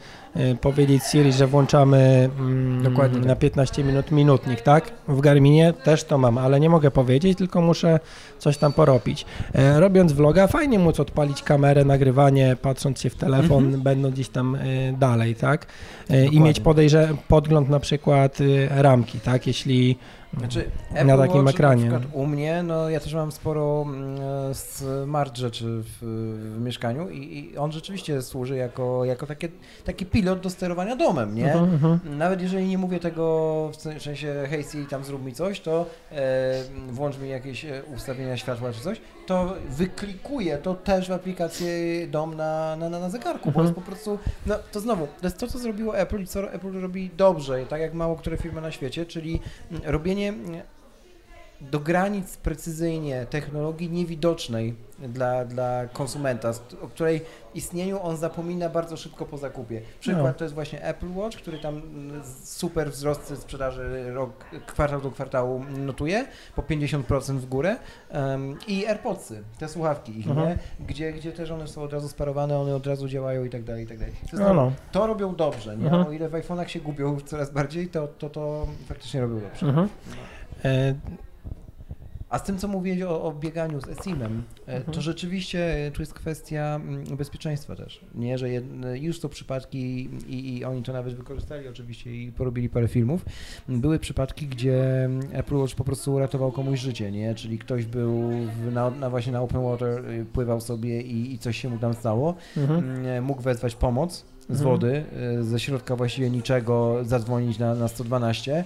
powiedzieć Siri, że włączamy mm, Dokładnie na 15 tak. minut minutnik, tak? W Garminie też to mam, ale nie mogę powiedzieć, tylko muszę coś tam porobić. E, robiąc vloga, fajnie móc odpalić kamerę, nagrywanie, patrząc się w telefon, mhm. będąc gdzieś tam y, dalej, tak? E, I mieć podejrze podgląd na przykład y, ramki, tak? Jeśli znaczy, Apple na takim Watch, ekranie. Na u mnie, no ja też mam sporo mm, smart rzeczy w, w mieszkaniu i, i, on rzeczywiście służy jako, jako takie, taki pilot do sterowania domem, nie? Uh -huh, uh -huh. Nawet jeżeli nie mówię tego w sensie hej Siri, tam zrób mi coś, to e, włącz mi jakieś e, ustawienia światła czy coś, to wyklikuję to też w aplikację dom na, na, na zegarku, -huh. bo jest mhm. po prostu, no to znowu, to jest to, co zrobiło Apple, co Apple robi dobrze, tak jak mało które firmy na świecie, czyli robienie do granic precyzyjnie technologii niewidocznej dla, dla konsumenta, o której istnieniu on zapomina bardzo szybko po zakupie. Przykład no. to jest właśnie Apple Watch, który tam super wzrosty sprzedaży rok, kwartał do kwartału notuje, po 50% w górę um, i AirPodsy, te słuchawki ich, mhm. nie? Gdzie, gdzie też one są od razu sparowane, one od razu działają i tak dalej, i tak dalej. To, no, no. to robią dobrze, nie? Mhm. O ile w iPhone'ach się gubią coraz bardziej, to to, to faktycznie robią dobrze. Mhm. E a z tym, co mówiłeś o, o bieganiu z eSIM-em, e, mhm. to rzeczywiście e, tu jest kwestia mm, bezpieczeństwa też. Nie, że już to przypadki i, i, oni to nawet wykorzystali oczywiście i porobili parę filmów. Były przypadki, gdzie mm, Apple Watch po prostu uratował komuś życie, nie? Czyli ktoś był w, na, na, właśnie na open water, y, pływał sobie i, i coś się mu tam stało. Mhm. Mm, mógł wezwać pomoc z mhm. wody, y, ze środka właściwie niczego zadzwonić na, na 112 Mm,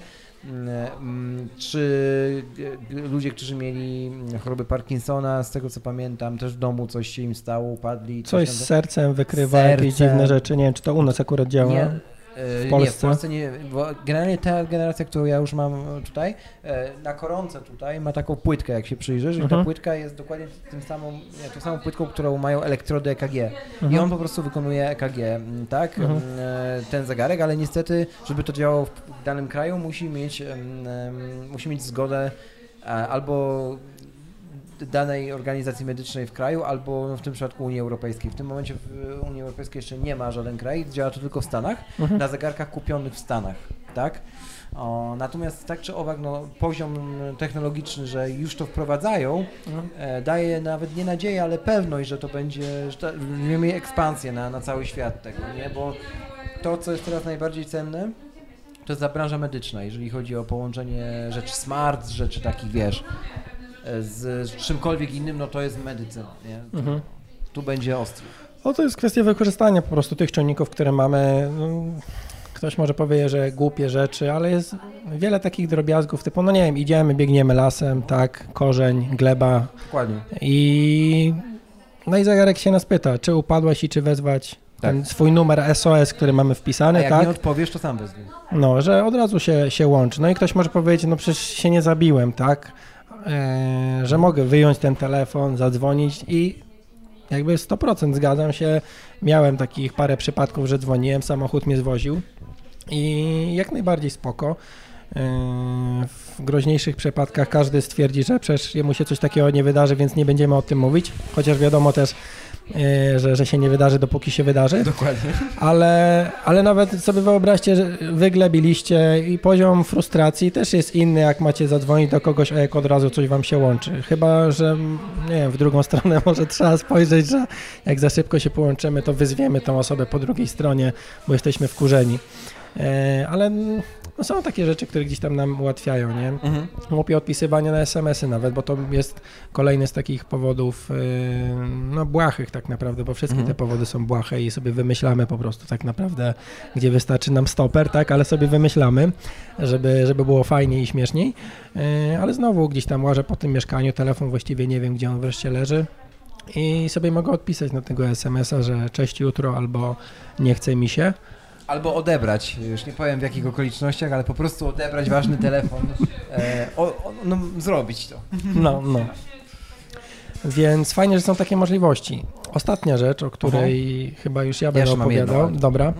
czy ludzie, którzy mieli chorobę Parkinsona, z tego co pamiętam, też w domu coś się im stało, upadli. Coś, coś z sercem wykrywa, jakieś dziwne rzeczy. Nie wiem, czy to u nas akurat działa. Nie, w Polsce? Nie, w Polsce nie, bo generalnie ta generacja, którą ja już mam tutaj, e, na koronce tutaj ma taką płytkę, jak się przyjrzysz, mhm. i ta mhm. płytka jest dokładnie tym samą, tą samą płytką, którą mają elektrody EKG. Mhm. I on po prostu wykonuje EKG, tak, mhm. E, ten zegarek, ale niestety, żeby to działało w danym kraju, musi mieć, musi mieć zgodę e, albo danej organizacji medycznej w kraju, albo w tym przypadku Unii Europejskiej. W tym momencie w Unii Europejskiej jeszcze nie ma żaden kraj, działa to tylko w Stanach, mhm. na zegarkach kupionych w Stanach, tak? O, natomiast tak czy owak, no, poziom technologiczny, że już to wprowadzają, mhm. e, daje nawet nie nadzieję, ale pewność, że to będzie, że mieli ekspansję na, na cały świat tego, nie? Bo to, co jest teraz najbardziej cenne, to jest branża medyczna, jeżeli chodzi o połączenie rzeczy smart, rzeczy takich, wiesz, z, czymkolwiek innym, no to jest medycyna, nie? Mhm. Tu będzie ostry. No to jest kwestia wykorzystania po prostu tych czynników, które mamy. No, ktoś może powie, że głupie rzeczy, ale jest wiele takich drobiazgów typu, no nie wiem, idziemy, biegniemy lasem, tak, korzeń, gleba. Dokładnie. I no i zegarek się nas pyta, czy upadłeś i czy wezwać tak. ten swój numer SOS, który mamy wpisany, A jak tak? nie odpowiesz, to sam wezwij. No, że od razu się, się łączy. No i ktoś może powiedzieć, no przecież się nie zabiłem, tak? E, że mogę wyjąć ten telefon, zadzwonić i jakby 100% zgadzam się. Miałem takich parę przypadków, że dzwoniłem, samochód mnie zwoził i jak najbardziej spoko. E, w groźniejszych przypadkach każdy stwierdzi, że przecież jemu się coś takiego nie wydarzy, więc nie będziemy o tym mówić. Chociaż wiadomo też, że, że się nie wydarzy, dopóki się wydarzy. Dokładnie. Ale, ale nawet sobie wyobraźcie, że wyglebiliście i poziom frustracji też jest inny, jak macie zadzwonić do kogoś, a jak od razu coś wam się łączy. Chyba, że nie wiem, w drugą (laughs) stronę może trzeba spojrzeć, że jak za szybko się połączymy, to wyzwiemy tą osobę po drugiej stronie, bo jesteśmy wkurzeni. E, ale no są takie rzeczy, które gdzieś tam nam ułatwiają, nie? Mhm. Głupie odpisywanie na SMS-y nawet, bo to jest kolejny z takich powodów, yy, no błahych tak naprawdę, bo wszystkie mhm. te powody są błahe i sobie wymyślamy po prostu tak naprawdę, gdzie wystarczy nam stoper, tak, ale sobie wymyślamy, żeby, żeby było fajniej i śmieszniej, yy, ale znowu gdzieś tam łażę po tym mieszkaniu, telefon właściwie nie wiem, gdzie on wreszcie leży, i sobie mogę odpisać na tego SMS-a, że cześć jutro albo nie chce mi się. Albo odebrać, już nie powiem w jakich okolicznościach, ale po prostu odebrać ważny telefon, e, o, o, no, zrobić to. No, no. Więc fajnie, że są takie możliwości. Ostatnia rzecz, o której Aha. chyba już ja będę ja opowiadał, dobra,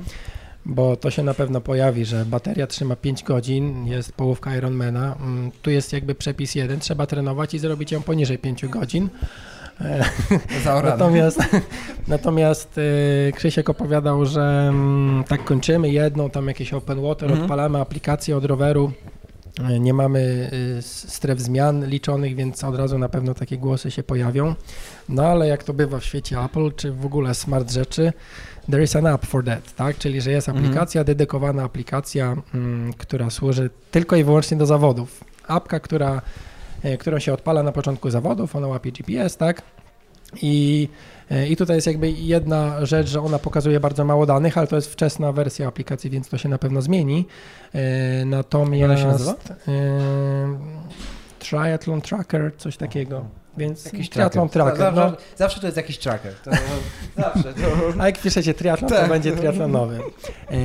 bo to się na pewno pojawi, że bateria trzyma 5 godzin, jest połówka Ironmana. Mm, tu jest jakby przepis jeden, trzeba trenować i zrobić ją poniżej 5 godzin. (laughs) natomiast natomiast y, Krzysiek opowiadał, że mm, tak kończymy jedną, tam jakieś open water, mhm. odpalamy aplikację od roweru, y, nie mamy y, stref zmian liczonych, więc od razu na pewno takie głosy się pojawią. No ale jak to bywa w świecie Apple, czy w ogóle smart rzeczy, there is an app for that, tak? Czyli, że jest mhm. aplikacja, mhm. dedykowana aplikacja, mm, która służy tylko i wyłącznie do zawodów. Apka, która którą się odpala na początku zawodów, ona łapie GPS, tak? I, e, I tutaj jest jakby jedna rzecz, że ona pokazuje bardzo mało danych, ale to jest wczesna wersja aplikacji, więc to się na pewno zmieni. E, natomiast się nazywa? Triathlon Tracker, coś takiego. Więc jakiś triathlon tracker. tracker. Zawsze, no. zawsze, to jest jakiś tracker. To, (laughs) zawsze. To... A jak piszecie triathlon, to tak. będzie triatlonowy.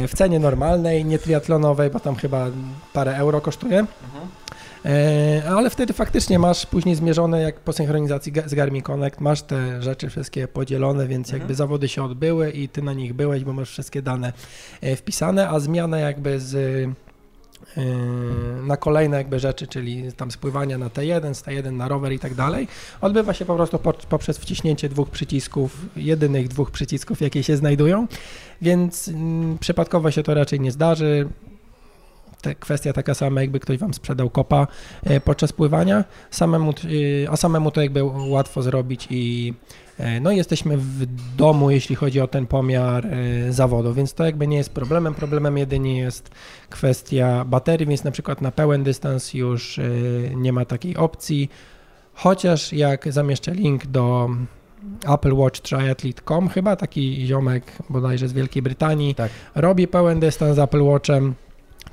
W cenie normalnej, nie triatlonowej, bo tam chyba parę euro kosztuje. Mhm. E, ale wtedy faktycznie masz później zmierzone, jak po synchronizacji z Garmin Connect, masz te rzeczy wszystkie podzielone, więc mhm. jakby zawody się odbyły i ty na nich byłeś, bo masz wszystkie dane e, wpisane, a zmiana jakby z e, na kolejne jakby rzeczy, czyli tam spływania na T1, z T1 na rower i tak dalej, odbywa się po prostu poprzez wciśnięcie dwóch przycisków, jedynych dwóch przycisków, jakie się znajdują, więc mm, przypadkowo się to raczej nie zdarzy te, kwestia taka sama, jakby ktoś wam sprzedał kopa e, podczas pływania, samemu, e, a samemu to jakby łatwo zrobić i e, no jesteśmy w domu, jeśli chodzi o ten pomiar zawodu, więc to jakby nie jest problemem. Problemem jedynie jest kwestia baterii, więc na przykład na pełen dystans już nie ma takiej opcji, chociaż jak zamieszczę link do Apple Watch Triathlete.com, chyba taki ziomek bodajże z Wielkiej Brytanii, tak. robi pełen dystans z Apple Watchem,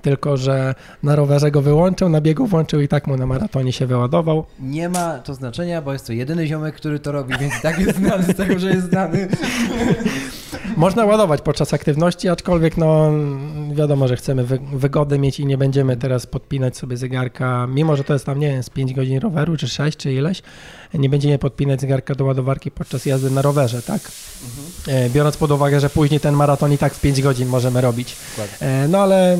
tylko że na rowerze go wyłączył, na biegu włączył i tak mu na maratonie się wyładował. Nie ma to znaczenia, bo jest to jedyny ziomek, który to robi, więc tak jest znany z tego, że jest znany. (laughs) Można ładować podczas aktywności, aczkolwiek no wiadomo, że chcemy wygodę mieć i nie będziemy teraz podpinać sobie zegarka, mimo że to jest tam, nie wiem, z 5 godzin roweru, czy 6, czy ileś, nie będziemy podpinać zegarka do ładowarki podczas jazdy na rowerze, tak? Mhm. Biorąc pod uwagę, że później ten maraton i tak w 5 godzin możemy robić. E, no ale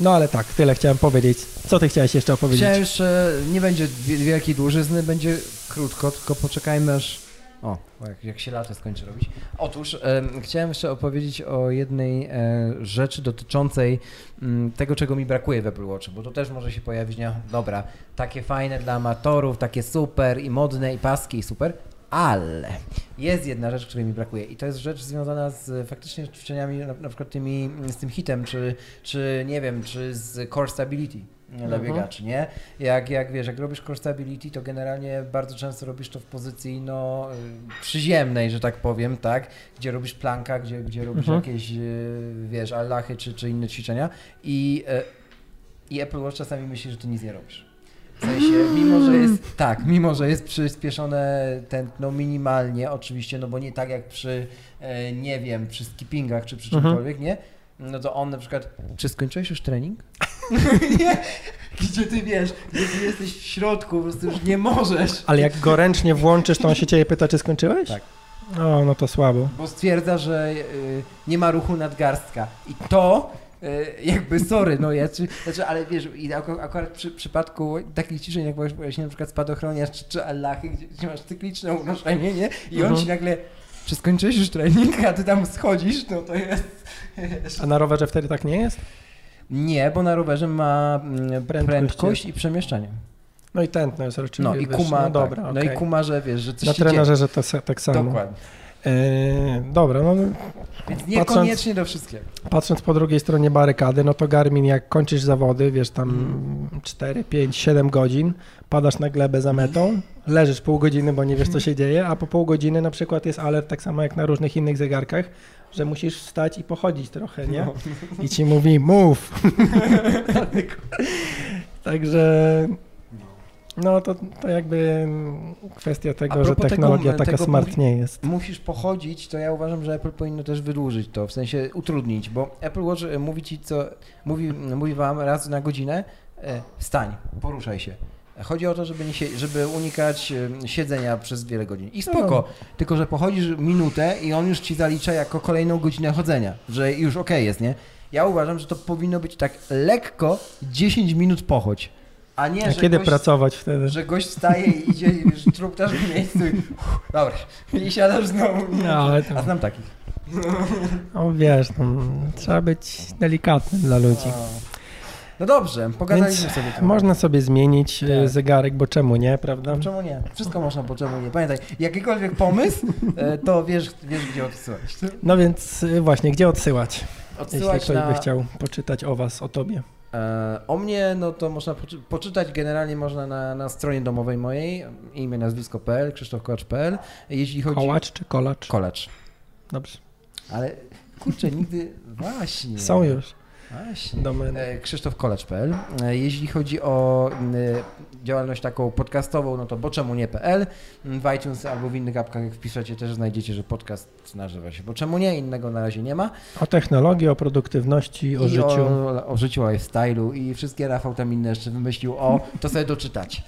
no ale tak, tyle chciałem powiedzieć. Co ty chciałeś jeszcze opowiedzieć? Chciałem jeszcze, nie będzie wielkiej dłużyzny, będzie krótko, tylko poczekajmy aż... O, jak, jak się lato skończy robić. Otóż e, chciałem jeszcze opowiedzieć o jednej e, rzeczy dotyczącej m, mm, tego, czego mi brakuje w Apple Watchu, bo to też może się pojawić, nie, dobra, takie fajne dla amatorów, takie super i modne i paski i super, ale jest jedna rzecz, której mi brakuje i to jest rzecz związana z faktycznie ćwiczeniami, na, na przykład tymi, z tym hitem, czy, czy nie wiem, czy z core stability dla mhm. biegaczy, nie? Jak, jak wiesz, jak robisz core stability, to generalnie bardzo często robisz to w pozycji no, przyziemnej, że tak powiem, tak? Gdzie robisz planka, gdzie, gdzie robisz mhm. jakieś, y, wiesz, allachy czy, czy inne ćwiczenia i, y, i Apple Watch czasami myśli, że ty nic nie robisz. W sensie, mimo że jest, tak, mimo że jest przyspieszone tętno minimalnie, oczywiście, no bo nie tak jak przy, nie wiem, przy skippingach czy przy mhm. czymkolwiek, nie? No to on na przykład, czy skończyłeś już trening? (laughs) nie, gdzie ty wiesz, gdzie ty jesteś w środku, po prostu już nie możesz. Ale jak go ręcznie włączysz, to on się ciebie pyta, czy skończyłeś? Tak. O, no to słabo. Bo stwierdza, że y, nie ma ruchu nadgarstka. I to E, jakby sorry, no ja, czy, znaczy, ale wiesz, i akurat przy przypadku takich ciszeń, jak właśnie na przykład spadochroniarz czy, czy Allachy, gdzie, gdzie, masz cykliczne unoszenie, nie? I on mhm. ci nagle, czy skończyłeś już trening, a ty tam schodzisz, no to jest... A na rowerze wtedy tak nie jest? Nie, bo na rowerze ma mm, prędkość, prędkość i przemieszczanie. No i tętno jest raczej No i kuma, no, dobra, okay. no i kuma, że wiesz, że coś Na trenerze, że to tak samo. Dokładnie. E, dobra, no Więc niekoniecznie do wszystkiego. patrząc po drugiej stronie barykady, no to Garmin jak kończysz zawody, wiesz tam 4, 5, 7 godzin, padasz na glebę za metą, leżysz pół godziny, bo nie wiesz co się dzieje, a po pół godziny na przykład jest alert tak samo jak na różnych innych zegarkach, że musisz wstać i pochodzić trochę, nie? I ci mówi move. (laughs) Także no to, to jakby kwestia tego, że technologia tego- taka tego smart nie jest. Musisz pochodzić, to ja uważam, że Apple powinno też wydłużyć to, w sensie utrudnić, bo Apple Watch e, mówi ci co, mówi, mówi wam raz na godzinę, e, wstań, poruszaj się. Chodzi o to, żeby, nie żeby unikać siedzenia przez wiele godzin. I spoko, No. tylko że pochodzisz minutę i on już ci zalicza jako kolejną godzinę chodzenia, że już okej jest, nie? Ja uważam, że to powinno być tak lekko 10 minut pochodź, a nie, A że kiedy gość, pracować wtedy? że gość wstaje i idzie i wiesz, truptasz w miejscu i uff, dobra, i siadasz znowu. No, ale to- A znam takich. No wiesz, no, trzeba być delikatnym dla ludzi. No dobrze, pogadaliśmy Więc sobie trochę. Można sobie zmienić e, Tak. zegarek, bo czemu nie, prawda? No czemu nie? Wszystko można, bo czemu nie? Pamiętaj, jakikolwiek pomysł, e, to wiesz, wiesz gdzie odsyłać. No więc e, właśnie, gdzie odsyłać? Jeśli Odsyłać ktoś na, by chciał poczytać o was, o tobie. o mnie, no to można poczy- poczytać generalnie można na, na stronie domowej mojej, imię, nazwisko.pl, krzysztofkołacz.pl. Jeśli chodzi... Kołacz czy kolacz? Kolacz. Dobrze. Ale kurczę, nigdy... Właśnie. Są już Właśnie. domeny. E. E, Jeśli chodzi o e, działalność taką podcastową, no to bo czemu nie.pl. W iTunes albo w innych apkach, jak wpiszecie, też znajdziecie, że podcast nazywa się bo czemu nie, innego na razie nie ma. O technologii, o produktywności, o I życiu. O, o życiu, o lifestyle'u i wszystkie Rafał tam inne jeszcze wymyślił o, to sobie doczytać.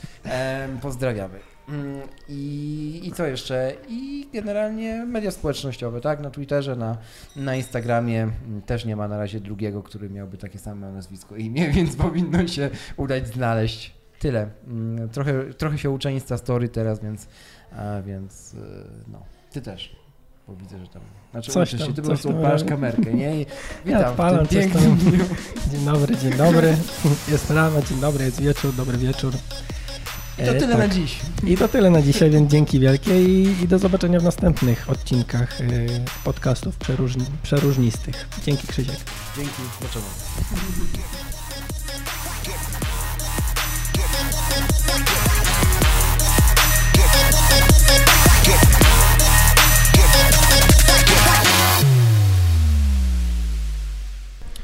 Pozdrawiamy. Mm, I, I co jeszcze? I generalnie media społecznościowe, tak? Na Twitterze, na, na Instagramie mm, też nie ma na razie drugiego, który miałby takie same nazwisko i imię, (laughs) więc powinno się udać znaleźć. Tyle. Mm, Trochę, trochę się uczę Instastory teraz, więc, a, więc y, no, ty też. Bo widzę, że tam. Znaczy Coś uczysz tam, się, ty po prostu odpalasz kamerkę, nie? I Ja witam odpalam w tym pięknym. Dzień dobry, dzień dobry. Jest rano, dzień dobry, jest wieczór, dobry wieczór. I to E, tyle tak. na dziś. I to tyle na dzisiaj, więc dzięki wielkie i, i do zobaczenia w następnych odcinkach e, podcastów przeróżni, przeróżnistych. Dzięki Krzysiek. Dzięki, zobaczymy.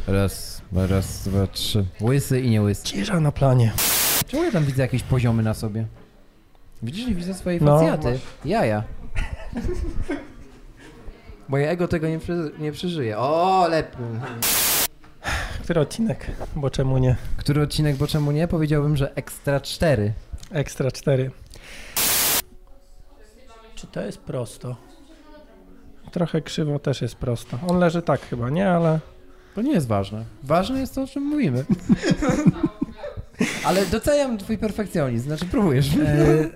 Raz, dwa, raz, dwa, trzy. Łysy i nie łysy. Cisza na planie. Czemu ja tam widzę jakieś poziomy na sobie? Widzisz, nie widzę swojej No, facjaty. masz. Jaja. Moje ego tego nie, przy, nie przeżyje. O, lepiej. Który odcinek? Bo czemu nie? Który odcinek, bo czemu nie? Powiedziałbym, że ekstra 4. Ekstra 4. Czy to jest prosto? Trochę krzywo też jest prosto. On leży tak chyba, nie? Ale To nie jest ważne. Ważne jest to, o czym mówimy. (laughs) Ale doceniam twój perfekcjonizm, znaczy próbujesz. e,